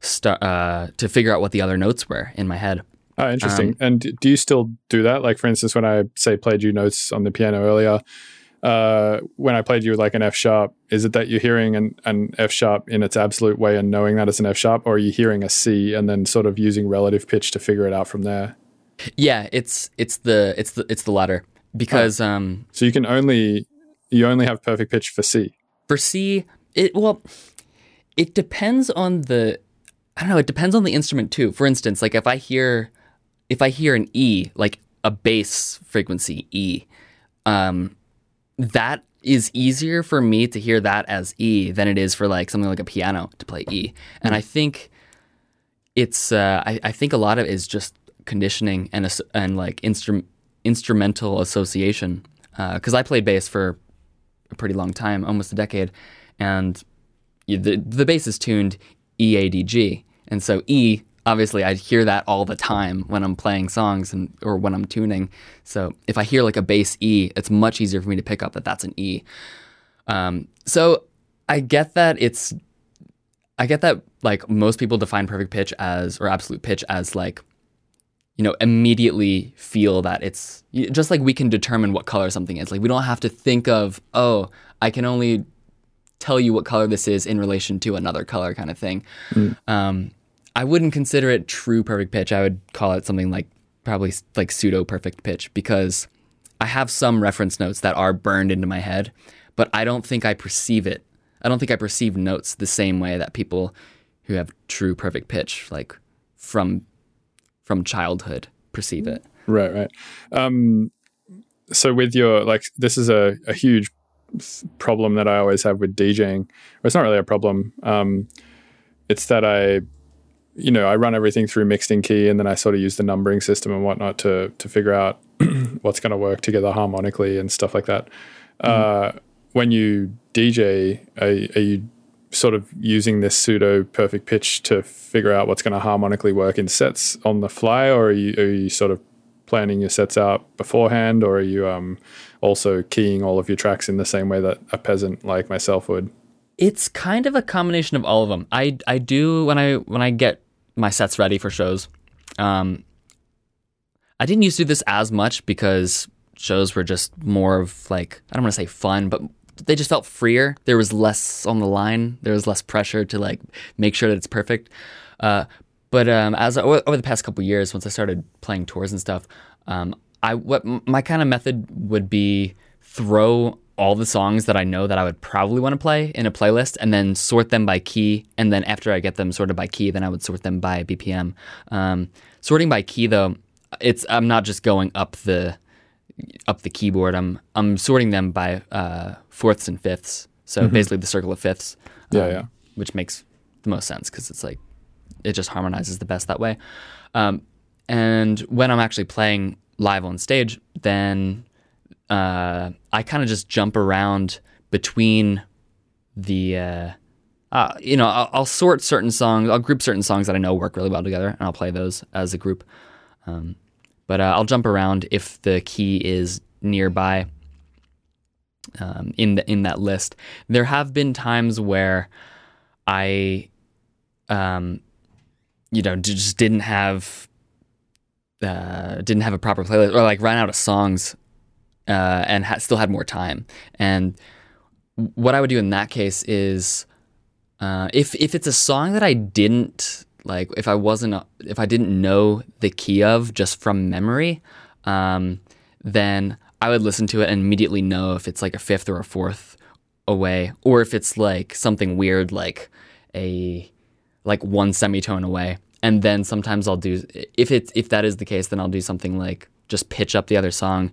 Speaker 2: start uh, to figure out what the other notes were in my head.
Speaker 1: Oh, interesting. Um, and do you still do that? Like, for instance, when I say played you notes on the piano earlier, uh, when I played you like an F sharp, is it that you're hearing an, an F sharp in its absolute way and knowing that it's an F sharp, or are you hearing a C and then sort of using relative pitch to figure it out from there?
Speaker 2: Yeah, it's it's the it's the it's the latter because oh. um.
Speaker 1: So you can only you only have perfect pitch for C.
Speaker 2: For C, it well, it depends on the I don't know. It depends on the instrument too. For instance, like if I hear if I hear an E, like a bass frequency E, um, that is easier for me to hear that as E than it is for like something like a piano to play E. And I think it's uh, I, I, think a lot of it is just conditioning and and like instru- instrumental association. Because uh, I played bass for a pretty long time, almost a decade, and the the bass is tuned E A D G, and so E obviously I hear that all the time when I'm playing songs and or when I'm tuning. So if I hear like a bass E, it's much easier for me to pick up that that's an E. Um, so I get that it's I get that like most people define perfect pitch as or absolute pitch as like you know immediately feel that it's just like we can determine what color something is. Like we don't have to think of oh I can only tell you what color this is in relation to another color kind of thing. Mm. Um, I wouldn't consider it true perfect pitch. I would call it something like probably like pseudo perfect pitch because I have some reference notes that are burned into my head, but I don't think I perceive it. I don't think I perceive notes the same way that people who have true perfect pitch, like from from childhood, perceive it.
Speaker 1: Right, right. Um, so with your like, this is a, a huge problem that I always have with DJing. Or it's not really a problem. Um, it's that I, you know, I run everything through Mixed In Key, and then I sort of use the numbering system and whatnot to to figure out what's going to work together harmonically and stuff like that. Uh, when you DJ, are, are you sort of using this pseudo perfect pitch to figure out what's going to harmonically work in sets on the fly, or are you, are you sort of planning your sets out beforehand, or are you um, also keying all of your tracks in the same way that a peasant like myself would?
Speaker 2: It's kind of a combination of all of them. I I do when I when I get my sets ready for shows. Um, I didn't used to do this as much because shows were just more of like I don't want to say fun, but they just felt freer. There was less on the line. There was less pressure to like make sure that it's perfect. Uh, but um, as over, the past couple years, once I started playing tours and stuff, um, I what my kind of method would be throw all the songs that I know that I would probably want to play in a playlist, and then sort them by key. And then after I get them sorted by key, then I would sort them by BPM. Um, sorting by key, though, it's I'm not just going up the up the keyboard. I'm I'm sorting them by uh, fourths and fifths. So basically the circle of fifths.
Speaker 1: Yeah,
Speaker 2: um,
Speaker 1: yeah.
Speaker 2: Which makes the most sense because it's like it just harmonizes the best that way. Um, and when I'm actually playing live on stage, then uh, I kind of just jump around between the. Uh, uh, you know, I'll, I'll sort certain songs. I'll group certain songs that I know work really well together, and I'll play those as a group. Um, but uh, I'll jump around if the key is nearby um, in the in that list. There have been times where I, um, you know, just didn't have uh, didn't have a proper playlist or like ran out of songs uh, and ha- still had more time. And what I would do in that case is uh, if if it's a song that I didn't like, if I wasn't if I didn't know the key of just from memory, um, then I would listen to it and immediately know if it's like a fifth or a fourth away, or if it's like something weird like a like one semitone away. And then sometimes I'll do if it's if that is the case, then I'll do something like just pitch up the other song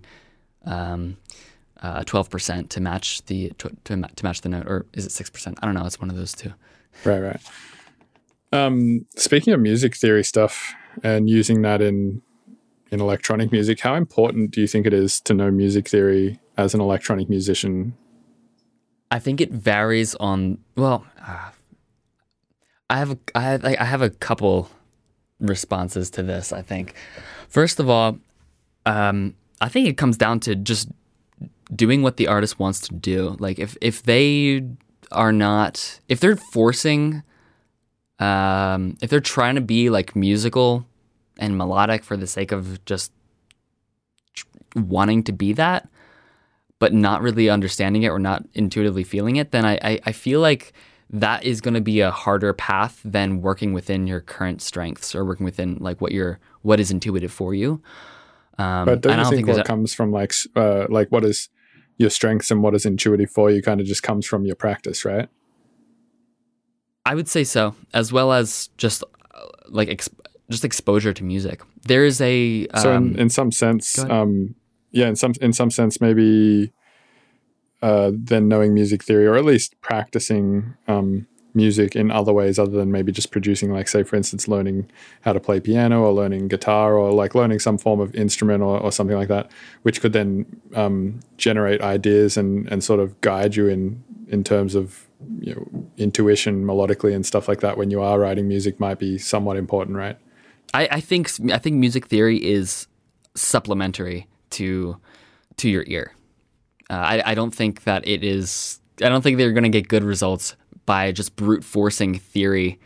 Speaker 2: um, uh, twelve percent to match the to, to, to match the note, or is it six percent? I don't know. It's one of those two.
Speaker 1: Right, right. Um, speaking of music theory stuff and using that in in electronic music, how important do you think it is to know music theory as an electronic musician?
Speaker 2: I think it varies on. Well, uh, I have I have, I have a couple responses to this. I think first of all, um, I think it comes down to just doing what the artist wants to do. Like if if they are not if they're forcing um if they're trying to be like musical and melodic for the sake of just wanting to be that but not really understanding it or not intuitively feeling it then i i, I feel like that is going to be a harder path than working within your current strengths or working within like what your what is intuitive for you um,
Speaker 1: But don't you think,
Speaker 2: there's
Speaker 1: what
Speaker 2: a-
Speaker 1: comes from like uh, like what is your strengths and what is intuitive for you kind of just comes from your practice, right?
Speaker 2: I would say so, as well as just uh, like ex- just exposure to music. There is a um,
Speaker 1: So in, in some sense, um, yeah, in some in some sense, maybe uh, then knowing music theory or at least practicing um, music in other ways other than maybe just producing, like say for instance, learning how to play piano or learning guitar or like learning some form of instrument or, or something like that, which could then um, generate ideas and and sort of guide you in in terms of you know intuition melodically and stuff like that when you are writing music might be somewhat important, right?
Speaker 2: I, I think I think music theory is supplementary to to your ear. Uh, I, I don't think that it is. I don't think they're going to get good results by just brute forcing theory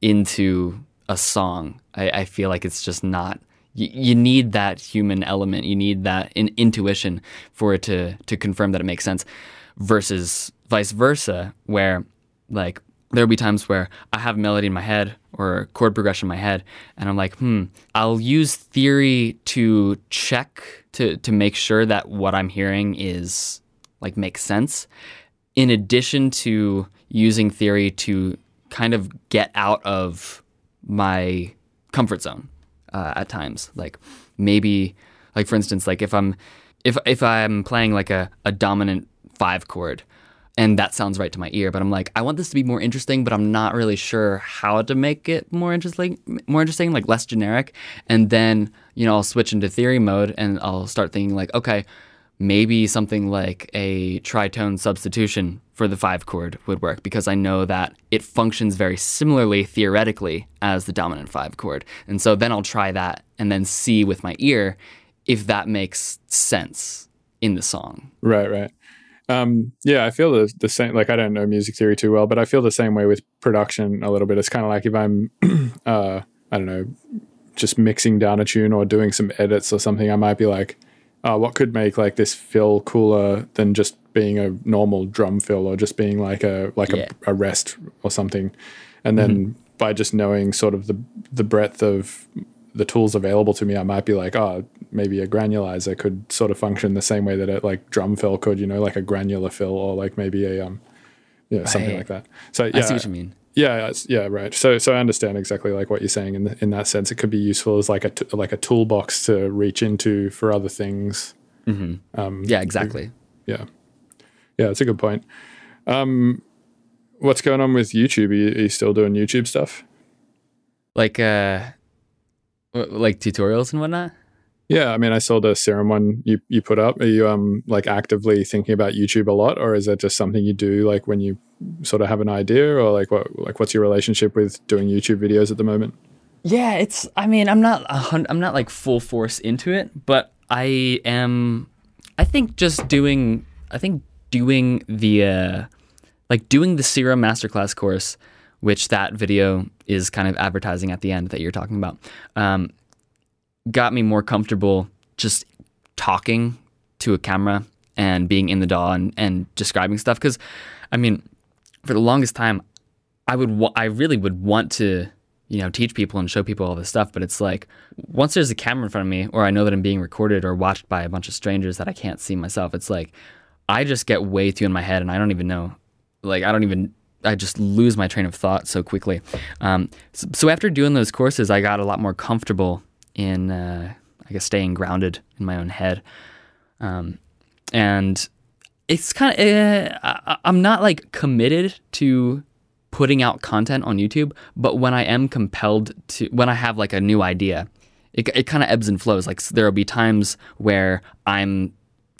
Speaker 2: into a song. I, I feel like it's just not. You, you need that human element. You need that in, intuition for it to to confirm that it makes sense. Versus vice versa, where like there'll be times where I have melody in my head or chord progression in my head, and I'm like, hmm, I'll use theory to check to to make sure that what I'm hearing is like makes sense. In addition to using theory to kind of get out of my comfort zone uh, at times, like maybe like for instance, like if I'm if if I'm playing like a, a dominant five chord. And that sounds right to my ear, but I'm like, I want this to be more interesting, but I'm not really sure how to make it more interesting, more interesting, like less generic. And then, you know, I'll switch into theory mode and I'll start thinking like, okay, maybe something like a tritone substitution for the five chord would work because I know that it functions very similarly theoretically as the dominant five chord. And so then I'll try that and then see with my ear if that makes sense in the song.
Speaker 1: Right, right. Um, yeah, I feel the, the same. Like, I don't know music theory too well, but I feel the same way with production a little bit. It's kind of like if I'm, uh, I don't know, just mixing down a tune or doing some edits or something, I might be like, uh, what could make like this fill cooler than just being a normal drum fill or just being like a like
Speaker 2: Yeah.
Speaker 1: a, a rest or something and then by just knowing sort of the the breadth of the tools available to me i might be like oh maybe a granulizer could sort of function the same way that a like drum fill could you know like a granular fill or like maybe a um yeah something like that so yeah
Speaker 2: I see what you mean.
Speaker 1: yeah, yeah, right. So, so I understand exactly like what you're saying in the, in that sense. It could be useful as like a t- like a toolbox to reach into for other things.
Speaker 2: Yeah, exactly.
Speaker 1: Yeah, yeah, it's a good point. Um, what's going on with YouTube? Are you, are you still doing YouTube stuff?
Speaker 2: Like, uh, like tutorials and whatnot.
Speaker 1: Yeah, I mean, I saw the Serum one you you put up. Are you um like actively thinking about YouTube a lot, or is that just something you do like when you sort of have an idea, or like what like what's your relationship with doing YouTube videos at the moment?
Speaker 2: Yeah, it's. I mean, I'm not. a hun- I'm not like full force into it, but I am. I think just doing. I think doing the, uh, like doing the Serum Masterclass course, which that video is kind of advertising at the end that you're talking about, um, got me more comfortable just talking to a camera and being in the DAW and, and describing stuff. Because, I mean, for the longest time, I would wa- I really would want to you know teach people and show people all this stuff but it's like once there's a camera in front of me or I know that I'm being recorded or watched by a bunch of strangers that I can't see myself it's like I just get way too in my head and I don't even know like I don't even I just lose my train of thought so quickly um, so, so after doing those courses I got a lot more comfortable in uh, I guess staying grounded in my own head um, and it's kind of uh, I- I'm not like committed to putting out content on YouTube, but when I am compelled to, when I have like a new idea, it, it kind of ebbs and flows. Like there will be times where I'm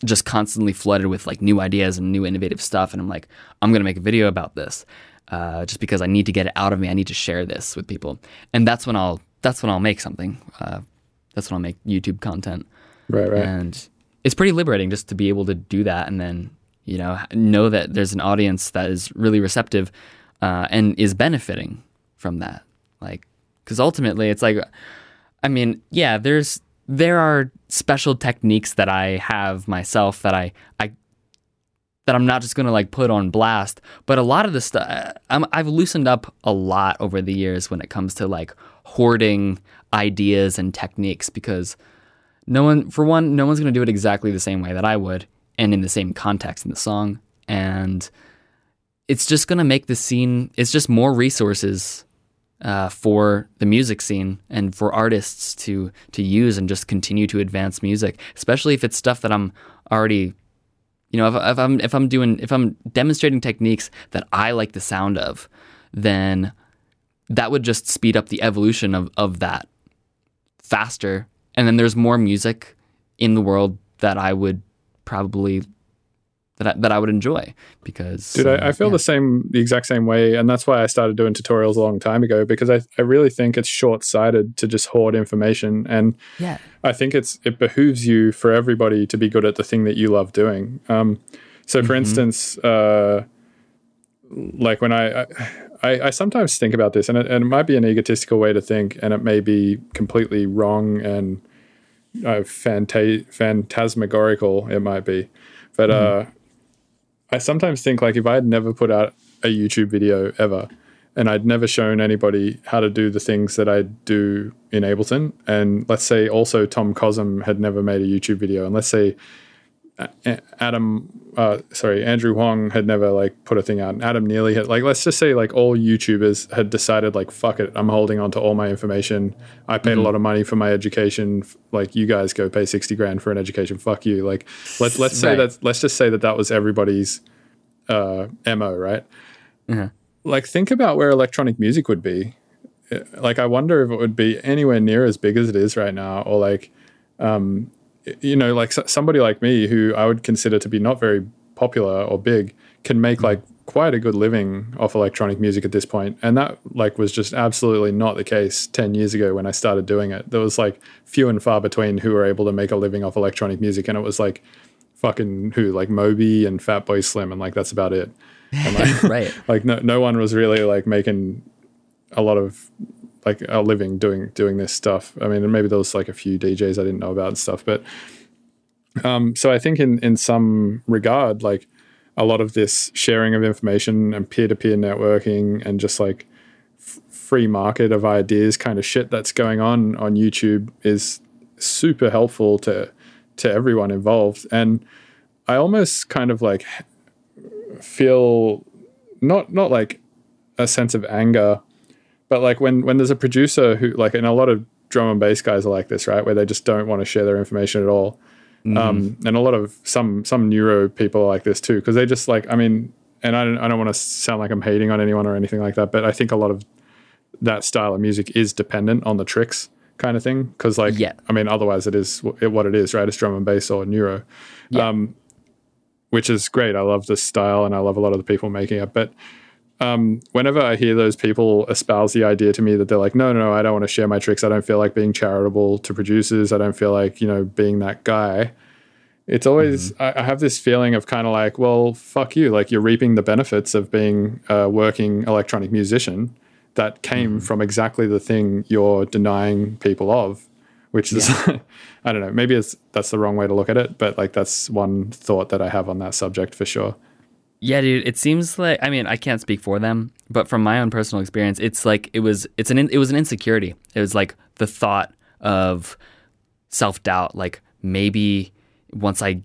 Speaker 2: just constantly flooded with like new ideas and new innovative stuff, and I'm like, I'm gonna make a video about this, uh, just because I need to get it out of me. I need to share this with people, and that's when I'll that's when I'll make something. Uh, that's when I'll make YouTube content
Speaker 1: Right, right.
Speaker 2: and it's pretty liberating just to be able to do that and then you know know that there's an audience that is really receptive uh, and is benefiting from that like because ultimately it's like i mean yeah there's there are special techniques that i have myself that i i that i'm not just going to like put on blast. But a lot of the stuff I'm, uh, um, i've loosened up a lot over the years when it comes to like hoarding ideas and techniques because no one for one no one's going to do it exactly the same way that i would and in the same context in the song. And it's just going to make the scene it's just more resources uh, for the music scene and for artists to to use and just continue to advance music especially if it's stuff that i'm already you know if, if i'm if i'm doing if i'm demonstrating techniques that i like the sound of then that would just speed up the evolution of, of that faster. And then there's more music in the world that I would probably that I, that I would enjoy because
Speaker 1: Dude,
Speaker 2: uh,
Speaker 1: I, I feel
Speaker 2: yeah.
Speaker 1: the same, the exact same way, and that's why I started doing tutorials a long time ago because I, I really think it's short sighted to just hoard information, and
Speaker 2: yeah
Speaker 1: I think it's it behooves you for everybody to be good at the thing that you love doing. Um, so, for instance, uh, like when I, I I sometimes think about this, and it, and it might be an egotistical way to think, and it may be completely wrong and uh, phanta- phantasmagorical. It might be, but uh, I sometimes think like if I had never put out a YouTube video ever, and I'd never shown anybody how to do the things that I do in Ableton, and let's say also Tom Cosm had never made a YouTube video, and let's say Adam, uh, sorry, Andrew Huang had never like put a thing out. And Adam Neely had like, let's just say like all YouTubers had decided like, fuck it, I'm holding on to all my information. I paid a lot of money for my education. Like you guys go pay 60 grand for an education. Fuck you. Like let, let's say
Speaker 2: Right.
Speaker 1: that, let's just say that that was everybody's, uh, MO, right? Like think about where electronic music would be. Uh, Like I wonder if it would be anywhere near as big as it is right now or like, you know, like somebody like me who I would consider to be not very popular or big can make hmm. like quite a good living off electronic music at this point. And that like was just absolutely not the case 10 years ago when I started doing it. There was like few and far between who were able to make a living off electronic music and it was like fucking who? Like Moby and Fatboy Slim and like that's about it. And, like,
Speaker 2: Right.
Speaker 1: like no, no one was really like making a lot of like a living doing doing this stuff. I mean, maybe there was like a few DJs I didn't know about and stuff, but um, so I think in in some regard, like a lot of this sharing of information and peer to peer networking and just like f- free market of ideas kind of shit that's going on on YouTube is super helpful to to everyone involved, and I almost kind of like feel not not like a sense of anger but like when when there's a producer who like and a lot of drum and bass guys are like this right? Where they just don't want to share their information at all. Um, and a lot of some some neuro people are like this too because they just like i mean and i don't, I don't want to sound like i'm hating on anyone or anything like that but i think a lot of that style of music is dependent on the tricks kind of thing because like
Speaker 2: Yeah.
Speaker 1: i mean otherwise it is what it is right? It's drum and bass or neuro. Um, which is great. I love this style and i love a lot of the people making it but um, whenever I hear those people espouse the idea to me that they're like, no, no, no, I don't want to share my tricks. I don't feel like being charitable to producers. I don't feel like, you know, being that guy. It's always, I, I have this feeling of kind of like, well, fuck you. Like you're reaping the benefits of being a working electronic musician that came from exactly the thing you're denying people of, which is, I don't know, maybe it's, that's the wrong way to look at it, but like that's one thought that I have on that subject for sure.
Speaker 2: Yeah, dude. It seems like I mean I can't speak for them, but from my own personal experience, it's like it was it's an it was an insecurity. It was like the thought of self doubt. Like maybe once I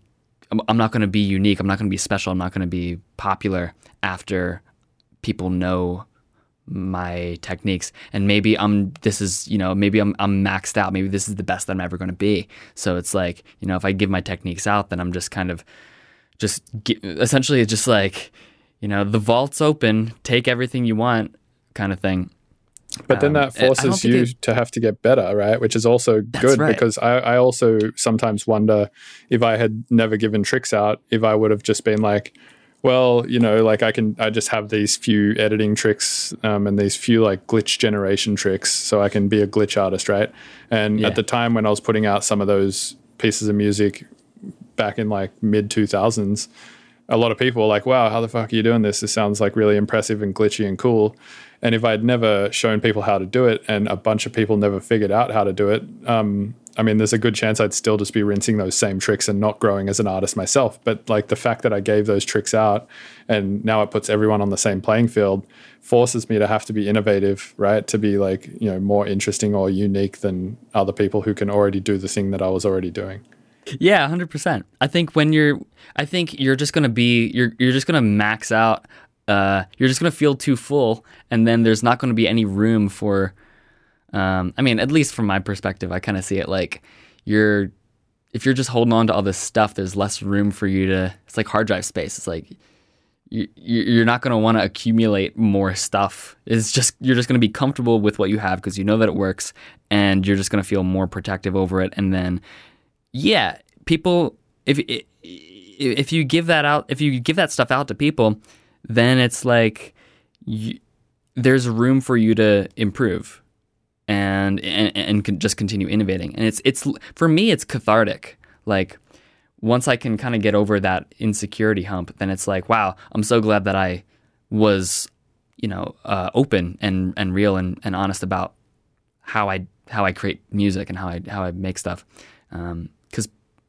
Speaker 2: I'm, I'm not going to be unique. I'm not going to be special. I'm not going to be popular after people know my techniques and maybe I'm this is you know maybe I'm I'm maxed out maybe this is the best that I'm ever going to be so it's like you know if I give my techniques out then I'm just kind of just get, essentially it's just like you know the vault's open take everything you want kind of thing
Speaker 1: But then
Speaker 2: Um,
Speaker 1: that
Speaker 2: I don't
Speaker 1: forces you
Speaker 2: it-
Speaker 1: to have to get better, right? Which is also good
Speaker 2: right.
Speaker 1: because I, I also sometimes wonder if I had never given tricks out, if I would have just been like, well, you know, like I can, I just have these few editing tricks um, and these few like glitch generation tricks, so I can be a glitch artist, right? And
Speaker 2: Yeah.
Speaker 1: at the time when I was putting out some of those pieces of music back in like mid 2000s, a lot of people were like, wow, how the fuck are you doing this? This sounds like really impressive and glitchy and cool. And if I'd never shown people how to do it and a bunch of people never figured out how to do it, um, I mean, there's a good chance I'd still just be rinsing those same tricks and not growing as an artist myself. But like the fact that I gave those tricks out and now it puts everyone on the same playing field forces me to have to be innovative, right? To be like, you know, more interesting or unique than other people who can already do the thing that I was already doing.
Speaker 2: Yeah, hundred percent. I think when you're, I think you're just gonna be, you're you're just gonna max out. Uh, you're just gonna feel too full, and then there's not gonna be any room for. Um, I mean, at least from my perspective, I kind of see it like you're, if you're just holding on to all this stuff, there's less room for you to. It's like hard drive space. It's like you- you're not going to want to accumulate more stuff. It's just you're just going to be comfortable with what you have because you know that it works, and you're just going to feel more protective over it. And then, yeah, people, if if you give that out, if you give that stuff out to people, then it's like you, there's room for you to improve and and, and just continue innovating. And it's it's for me, it's cathartic. Like once I can kind of get over that insecurity hump, then it's like, wow, I'm so glad that I was, you know, uh, open and, and real and, and honest about how I how I create music and how I how I make stuff. Because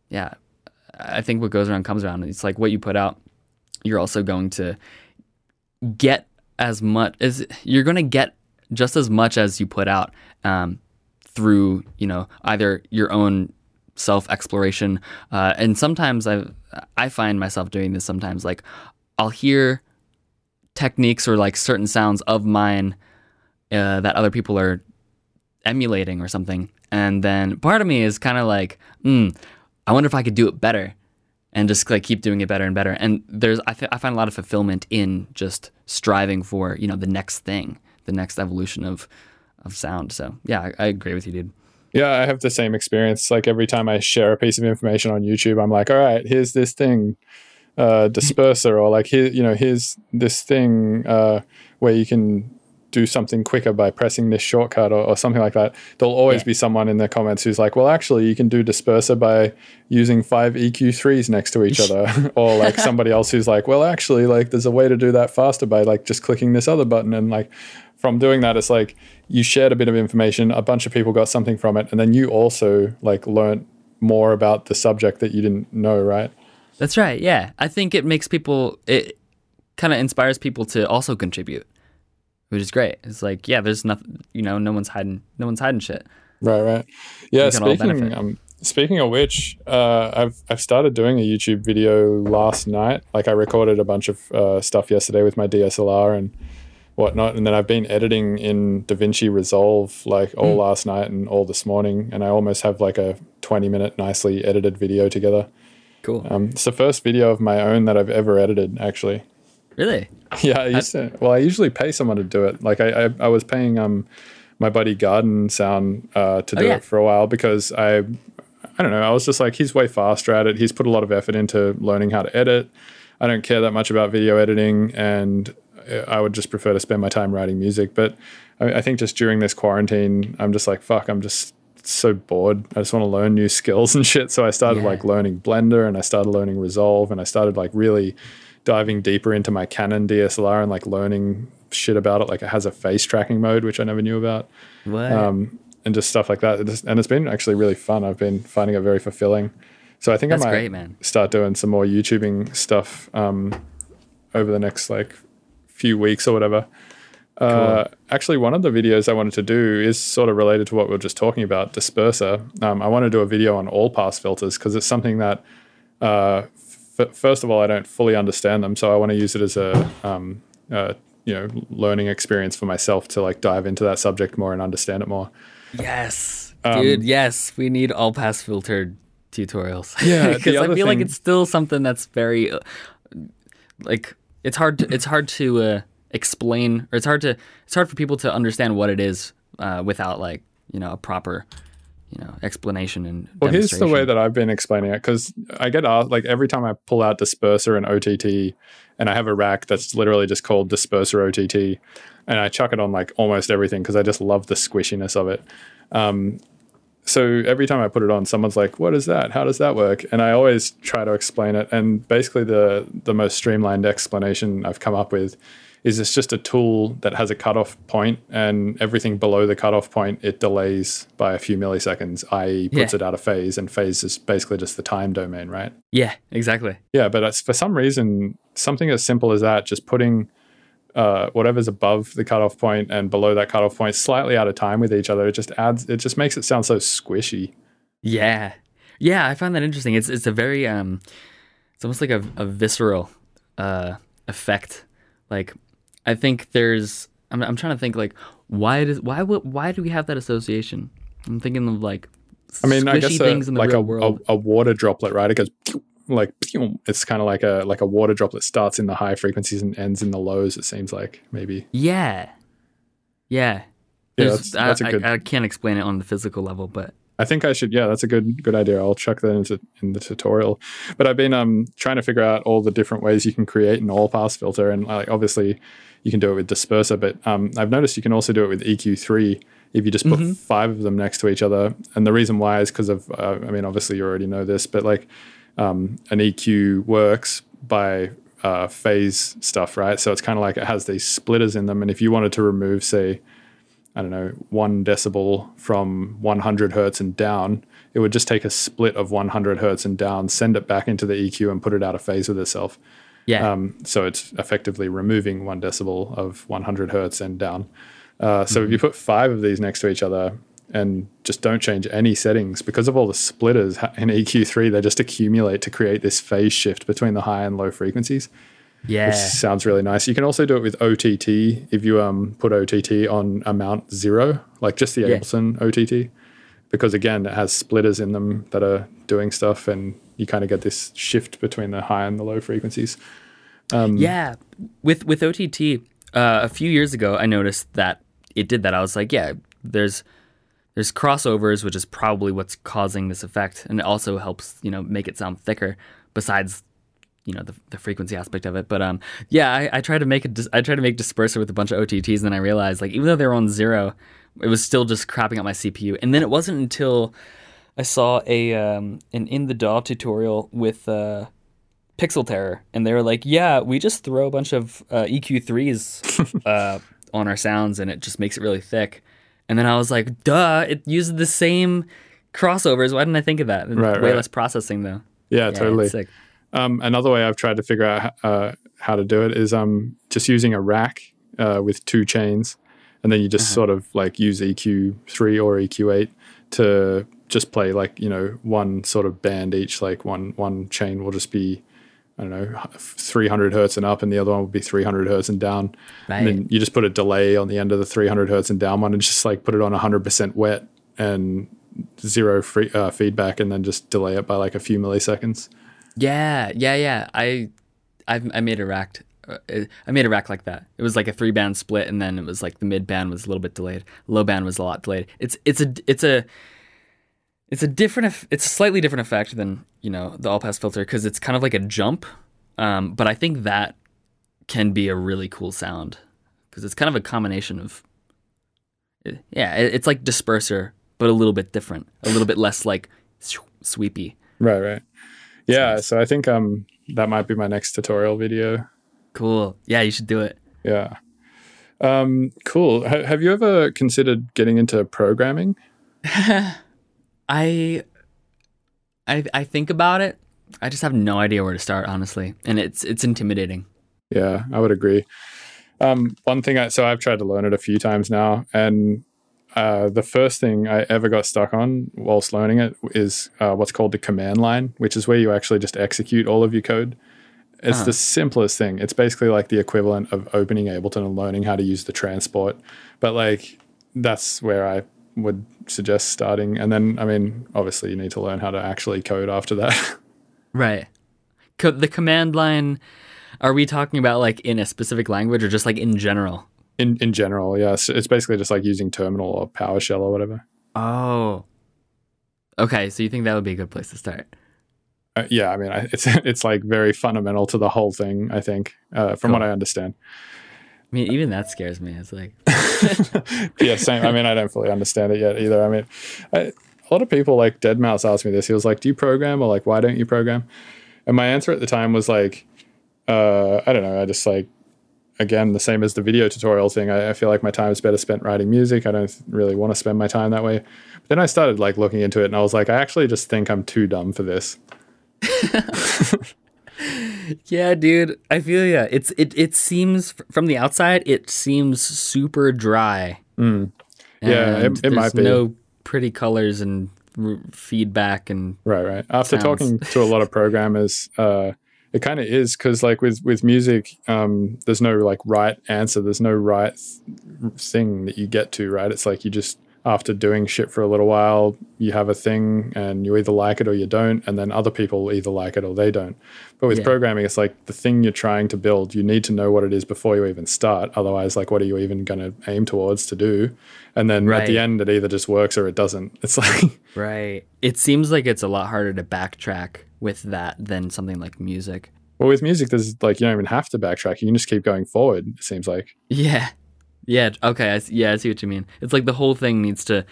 Speaker 2: yeah, I think what goes around comes around. It's like what you put out, you're also going to get as much as you're going to get just as much as you put out um, through you know either your own self exploration. Uh, and sometimes I I find myself doing this. Sometimes like I'll hear techniques or like certain sounds of mine uh, that other people are emulating or something, and then part of me is kind of like, mm, I wonder if I could do it better. And just like keep doing it better and better, and there's I, th- I find a lot of fulfillment in just striving for you know the next thing, the next evolution of of sound. So yeah, I, I agree with you, dude.
Speaker 1: Yeah, I have the same experience. Like every time I share a piece of information on YouTube, I'm like, all right, here's this thing, uh, disperser, or like here, you know, here's this thing uh, where you can do something quicker by pressing this shortcut or, or something like that. There'll always
Speaker 2: Yeah.
Speaker 1: be someone in the comments who's like, well, actually, you can do disperser by using five EQ3s next to each other, or like somebody else who's like, well, actually, like there's a way to do that faster by like just clicking this other button and like from doing that it's like you shared a bit of information a bunch of people got something from it and then you also like learnt more about the subject that you didn't know right
Speaker 2: That's right. Yeah, I think it makes people. It kind of inspires people to also contribute, which is great. It's like, yeah, there's nothing. You know, no one's hiding. No one's hiding shit.
Speaker 1: right right yeah
Speaker 2: We can all
Speaker 1: speaking um, speaking of which uh, I've I've started doing a YouTube video last night like I recorded a bunch of uh, stuff yesterday with my DSLR and whatnot and then I've been editing in DaVinci Resolve like all
Speaker 2: Hmm.
Speaker 1: last night and all this morning and I almost have like a 20 minute nicely edited video together
Speaker 2: Cool.
Speaker 1: um, it's the first video of my own that I've ever edited actually
Speaker 2: really?
Speaker 1: Yeah, I used to. Well, I usually pay someone to do it. Like I, I, I was paying um my buddy Garden Sound uh, to
Speaker 2: Oh,
Speaker 1: do
Speaker 2: yeah.
Speaker 1: it for a while because I, I don't know. I was just like, he's way faster at it. He's put a lot of effort into learning how to edit. I don't care that much about video editing, and I would just prefer to spend my time writing music. But I, I think just during this quarantine, I'm just like, fuck, I'm just so bored. I just want to learn new skills and shit. So I started
Speaker 2: Yeah.
Speaker 1: like learning Blender and I started learning Resolve and I started like really diving deeper into my Canon DSLR and like learning shit about it. Like it has a face tracking mode, which I never knew about,
Speaker 2: What?
Speaker 1: um, and just stuff like that. It just- and it's been actually really fun. I've been finding it very fulfilling. So I think
Speaker 2: That's
Speaker 1: I might
Speaker 2: great, man.
Speaker 1: start doing some more YouTubing stuff um, over the next like few weeks or whatever. Uh, actually, one of the videos I wanted to do is sort of related to what we were just talking about, disperser. Um, I want to do a video on all pass filters because it's something that, uh, f- first of all, I don't fully understand them, so I want to use it as a, um, uh, you know, learning experience for myself to like dive into that subject more and understand it more.
Speaker 2: yes,
Speaker 1: um,
Speaker 2: dude. Yes, we need all pass filtered tutorials.
Speaker 1: Yeah,
Speaker 2: because I feel like it's still something that's very, uh, like, it's hard. To, it's hard to uh, explain, or it's hard to. It's hard for people to understand what it is uh, without like you know a proper, you know, explanation and.
Speaker 1: Well, here's the way that I've been explaining it because I get asked like every time I pull out disperser and OTT, and I have a rack that's literally just called disperser OTT, and I chuck it on like almost everything because I just love the squishiness of it. Um, so every time I put it on, someone's like, "What is that? How does that work?" And I always try to explain it. And basically, the the most streamlined explanation I've come up with is it's just a tool that has a cutoff point, and everything below the cutoff point it delays by a few milliseconds, i.e., puts
Speaker 2: Yeah.
Speaker 1: it out of phase. And phase is basically just the time domain, right?
Speaker 2: Yeah, exactly.
Speaker 1: Yeah, but it's, for some reason, something as simple as that, just putting uh, whatever's above the cutoff point and below that cutoff point slightly out of time with each other, it just adds, it just makes it sound so squishy.
Speaker 2: Yeah, yeah. I find that interesting. It's it's a very um, it's almost like a, a visceral uh effect. Like, I think there's. I'm I'm trying to think like why does why would why do we have that association? I'm thinking of like.
Speaker 1: I mean, I guess a,
Speaker 2: things in the
Speaker 1: like a,
Speaker 2: world.
Speaker 1: a, a water droplet, right? It goes like it's kind of like a like a water droplet starts in the high frequencies and ends in the lows. It seems like maybe.
Speaker 2: yeah, yeah.
Speaker 1: Yeah, that's- that's a
Speaker 2: I,
Speaker 1: good-
Speaker 2: I, I can't explain it on the physical level, but
Speaker 1: I think I should. Yeah, that's a good good idea. I'll chuck that into in the tutorial. But I've been um trying to figure out all the different ways you can create an all pass filter, and like obviously you can do it with disperser, but um I've noticed you can also do it with EQ3 if you just put five of them next to each other. And the reason why is because of uh, I mean obviously you already know this, but like um an EQ works by uh, phase stuff, right? So it's kind of like it has these splitters in them, and if you wanted to remove say I don't know, one decibel from 100 hertz and down, it would just take a split of 100 hertz and down, send it back into the EQ, and put it out of phase with itself.
Speaker 2: Yeah,
Speaker 1: Um, so it's effectively removing one decibel of 100 hertz and down. Uh, so
Speaker 2: Mm-hmm.
Speaker 1: if you put five of these next to each other, and just don't change any settings because of all the splitters in EQ3. They just accumulate to create this phase shift between the high and low frequencies,
Speaker 2: Yeah.
Speaker 1: which sounds really nice. You can also do it with OTT if you um, put OTT on amount zero, like just the
Speaker 2: Yeah.
Speaker 1: Ableton OTT, because again, it has splitters in them that are doing stuff, and you kind of get this shift between the high and the low frequencies.
Speaker 2: Yeah, with with OTT, uh, a few years ago, I noticed that it did that. I was like, yeah, there's there's crossovers, which is probably what's causing this effect, and it also helps you know make it sound thicker. Besides, you know the, the frequency aspect of it, but um, yeah, I, I tried to make a dis- I tried to make disperser with a bunch of OTTs, and then I realized like even though they were on zero, it was still just crapping out my CPU. And then it wasn't until I saw a um, an in the DAW tutorial with uh, Pixel Terror, and they were like, "Yeah, we just throw a bunch of uh, EQ3s uh, on our sounds, and it just makes it really thick." And then I was like, "Duh! It uses the same crossovers. Why didn't I think of that?
Speaker 1: Right,
Speaker 2: Way
Speaker 1: right.
Speaker 2: less processing, though."
Speaker 1: Yeah,
Speaker 2: Yeah,
Speaker 1: totally. Um, another way I've tried to figure out uh, how to do it is um, just using a rack uh, with two chains, and then you just sort of like use EQ3 or EQ8 to just play like you know one sort of band each. Like one one chain will just be I don't know 300 hertz and up, and the other one will be 300 hertz and down. And then you just put a delay on the end of the 300 hertz and down one, and just like put it on 100% wet and zero free, uh, feedback, and then just delay it by like a few milliseconds.
Speaker 2: Yeah, yeah, yeah. I, I've, I made a rack. uh, I made a rack like that. It was like a three band split, and then it was like the mid band was a little bit delayed. Low band was a lot delayed. It's it's a it's a it's a different. It's a slightly different effect than you know the all pass filter because it's kind of like a jump. Um, but I think that can be a really cool sound because it's kind of a combination of. Yeah, it's like disperser, but a little bit different, a little bit less like sweepy.
Speaker 1: Right, right. Yeah,
Speaker 2: nice.
Speaker 1: so I think um that might be my next tutorial video.
Speaker 2: Cool. Yeah, you should do it.
Speaker 1: Yeah. Um cool. H- have you ever considered getting into programming?
Speaker 2: I, I, I think about it. I just have no idea where to start, honestly, and it's it's intimidating.
Speaker 1: Yeah, I would agree. Um one thing I so I've tried to learn it a few times now and uh, the first thing I ever got stuck on whilst learning it is uh, what's called the command line, which is where you actually just execute all of your code. It's the simplest thing. It's basically like the equivalent of opening Ableton and learning how to use the transport. But like that's where I would suggest starting. And then I mean, obviously you need to learn how to actually code after that.
Speaker 2: Right. Co- the command line. Are we talking about like in a specific language or just like in general?
Speaker 1: in in general, yes. It's basically just like using terminal or PowerShell or whatever.
Speaker 2: Oh. Okay, so you think that would be a good place to start?
Speaker 1: Uh, yeah, I mean, I, it's it's like very fundamental to the whole thing. I think, uh, from what I understand.
Speaker 2: I mean, even that scares me. It's like,
Speaker 1: yeah, same. I mean, I don't fully understand it yet either. I mean, I, a lot of people like deadmau5 asked me this. He was like, "Do you program?" or like, "Why don't you program?" And my answer at the time was like, uh, "I don't know. I just like." Again, the same as the video tutorial thing. I, I feel like my time is better spent writing music. I don't really want to spend my time that way. But then I started like looking into it, and I was like, I actually just think I'm too dumb for this.
Speaker 2: yeah, dude, I feel yeah. It's it it seems from the outside, it seems super dry.
Speaker 1: Mm. Yeah, it- it might be.
Speaker 2: No pretty colors and r- feedback and
Speaker 1: Right, right. After
Speaker 2: Sounds.
Speaker 1: talking to a lot of programmers, uh, it kind of is because, like, with with music, um, there's no like right answer. There's no right th- thing that you get to. Right? It's like you just after doing shit for a little while, you have a thing, and you either like it or you don't, and then other people either like it or they don't. But with
Speaker 2: Yeah.
Speaker 1: programming, it's like the thing you're trying to build. You need to know what it is before you even start. Otherwise, like, what are you even going to aim towards to do? And then at the end, it either just works or it doesn't. It's like.
Speaker 2: right. It seems like it's a lot harder to backtrack with that than something like music.
Speaker 1: Well, with music, there's like you don't even have to backtrack. You can just keep going forward. It seems like.
Speaker 2: Yeah. Yeah. Okay. I, yeah, I see what you mean. It's like the whole thing needs to,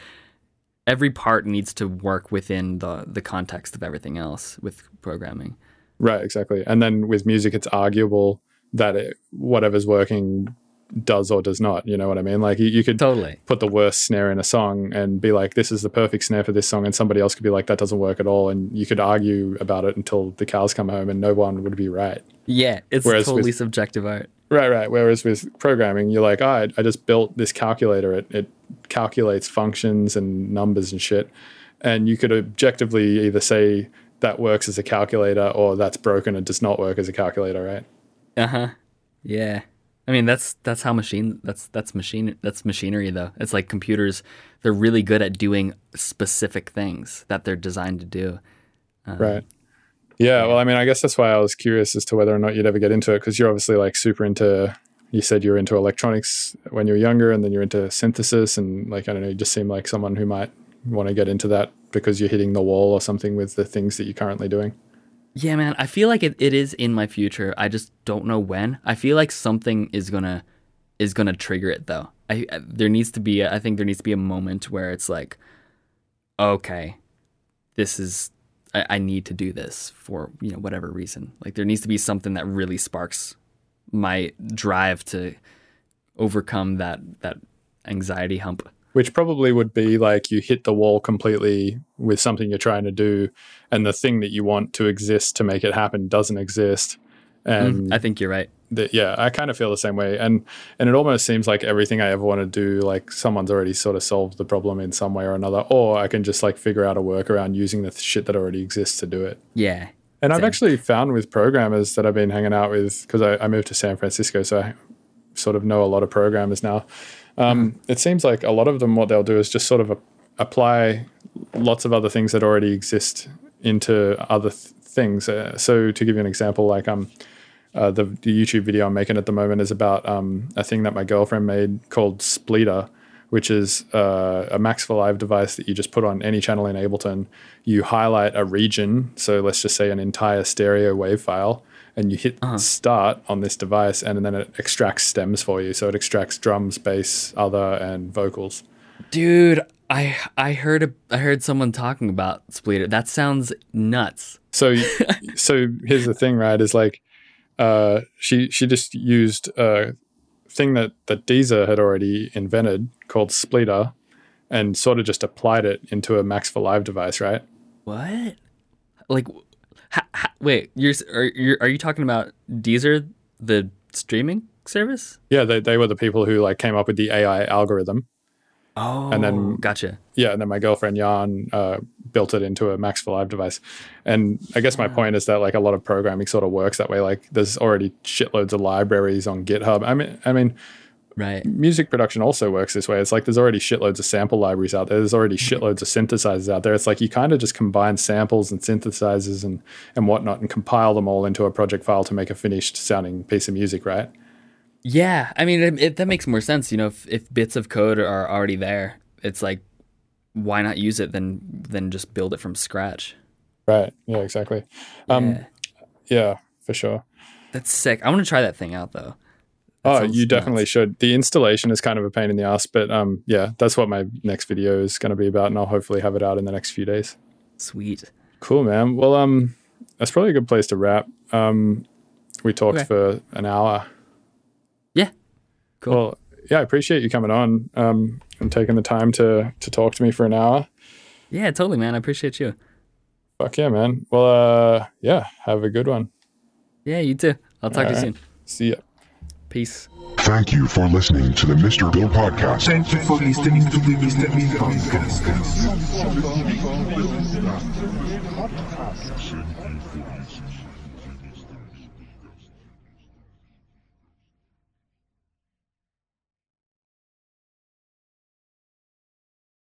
Speaker 2: every part needs to work within the the context of everything else with programming.
Speaker 1: Right, exactly. And then with music, it's arguable that it, whatever's working does or does not. You know what I mean? Like you, you could
Speaker 2: Totally.
Speaker 1: put the worst snare in a song and be like, "This is the perfect snare for this song," and somebody else could be like, "That doesn't work at all," and you could argue about it until the cows come home, and no one would be right.
Speaker 2: Yeah. It's
Speaker 1: Whereas
Speaker 2: totally
Speaker 1: with-
Speaker 2: subjective art.
Speaker 1: Right, right. Whereas with programming, you're like, oh, I, I just built this calculator. It, it calculates functions and numbers and shit. And you could objectively either say that works as a calculator or that's broken and does not work as a calculator, right?
Speaker 2: Uh huh. Yeah. I mean that's that's how machine that's that's machine that's machinery though. It's like computers they're really good at doing specific things that they're designed to do. Um,
Speaker 1: right. Yeah, well, I mean, I guess that's why I was curious as to whether or not you'd ever get into it because you're obviously like super into. You said you were into electronics when you were younger, and then you're into synthesis, and like I don't know, you just seem like someone who might want to get into that because you're hitting the wall or something with the things that you're currently doing.
Speaker 2: Yeah, man. I feel like it, it is in my future. I just don't know when. I feel like something is gonna is gonna trigger it though. I, I there needs to be a, I think there needs to be a moment where it's like, okay, this is I, I need to do this for you know whatever reason. Like there needs to be something that really sparks my drive to overcome that that anxiety hump.
Speaker 1: Which probably would be like you hit the wall completely with something you're trying to do, and the thing that you want to exist to make it happen doesn't exist. And
Speaker 2: Mm, I think you're right.
Speaker 1: that yeah, I kind of feel the same way, and and it almost seems like everything I ever want to do, like someone's already sort of solved the problem in some way or another, or I can just like figure out a workaround using the shit that already exists to do it.
Speaker 2: Yeah.
Speaker 1: And I've actually found with programmers that I've been hanging out with because I, I moved to San Francisco, so I sort of know a lot of programmers now. Um, It seems like a lot of them, what they'll do is just sort of a, apply lots of other things that already exist into other th- things. Uh, so to give you an example, like um, uh, the, the YouTube video I'm making at the moment is about um, a thing that my girlfriend made called Splitter, which is uh, a Max for Live device that you just put on any channel in Ableton. You highlight a region, so let's just say an entire stereo wave file, and you hit start on this device, and then it extracts stems for you. So it extracts drums, bass, other, and vocals.
Speaker 2: Dude, I I heard a, I heard someone talking about Splitter. That sounds nuts.
Speaker 1: So, so here's the thing, right? Is like, uh, she she just used a thing that that Deezer had already invented called Spleeter, and sort of just applied it into a Max for Live device, right?
Speaker 2: What? Like, ha, ha, wait, you're, are you are you talking about Deezer, the streaming service?
Speaker 1: Yeah, they they were the people who like came up with the AI algorithm.
Speaker 2: Oh,
Speaker 1: And then-
Speaker 2: gotcha.
Speaker 1: Yeah, and then my girlfriend Jan uh, built it into a Max for Live device. And I guess my point is that like a lot of programming sort of works that way. Like there's already shitloads of libraries on GitHub. I mean, I mean,
Speaker 2: Right.
Speaker 1: music production also works this way. It's like there's already shitloads of sample libraries out there. There's already shitloads of synthesizers out there. It's like you kind of just combine samples and synthesizers and and whatnot and compile them all into a project file to make a finished sounding piece of music, right?
Speaker 2: Yeah, I mean, it, it, that makes more sense. You know, if, if bits of code are already there, it's like, why not use it than than just build it from scratch?
Speaker 1: Right. Yeah, exactly. Um,
Speaker 2: Yeah.
Speaker 1: yeah, for sure.
Speaker 2: That's sick. I want to try that thing out though.
Speaker 1: Oh, you definitely should. The installation is kind of a pain in the ass, but um, yeah, that's what my next video is going to be about, and I'll hopefully have it out in the next few days.
Speaker 2: Sweet.
Speaker 1: Cool, man. Well, um, that's probably a good place to wrap. Um, we talked
Speaker 2: Okay.
Speaker 1: for an hour.
Speaker 2: Yeah. Cool.
Speaker 1: Well, yeah, I appreciate you coming on um, and taking the time to to talk to me for an hour.
Speaker 2: Yeah, totally, man. I appreciate you.
Speaker 1: Fuck yeah, man. Well, uh, yeah, have a good one.
Speaker 2: Yeah, you too. I'll talk to you
Speaker 1: All right.
Speaker 2: soon.
Speaker 1: See ya.
Speaker 2: Peace.
Speaker 3: Thank you for listening to the Mr. Bill Podcast.
Speaker 4: Thank you for listening to the Mr. Bill podcast.
Speaker 3: Podcast.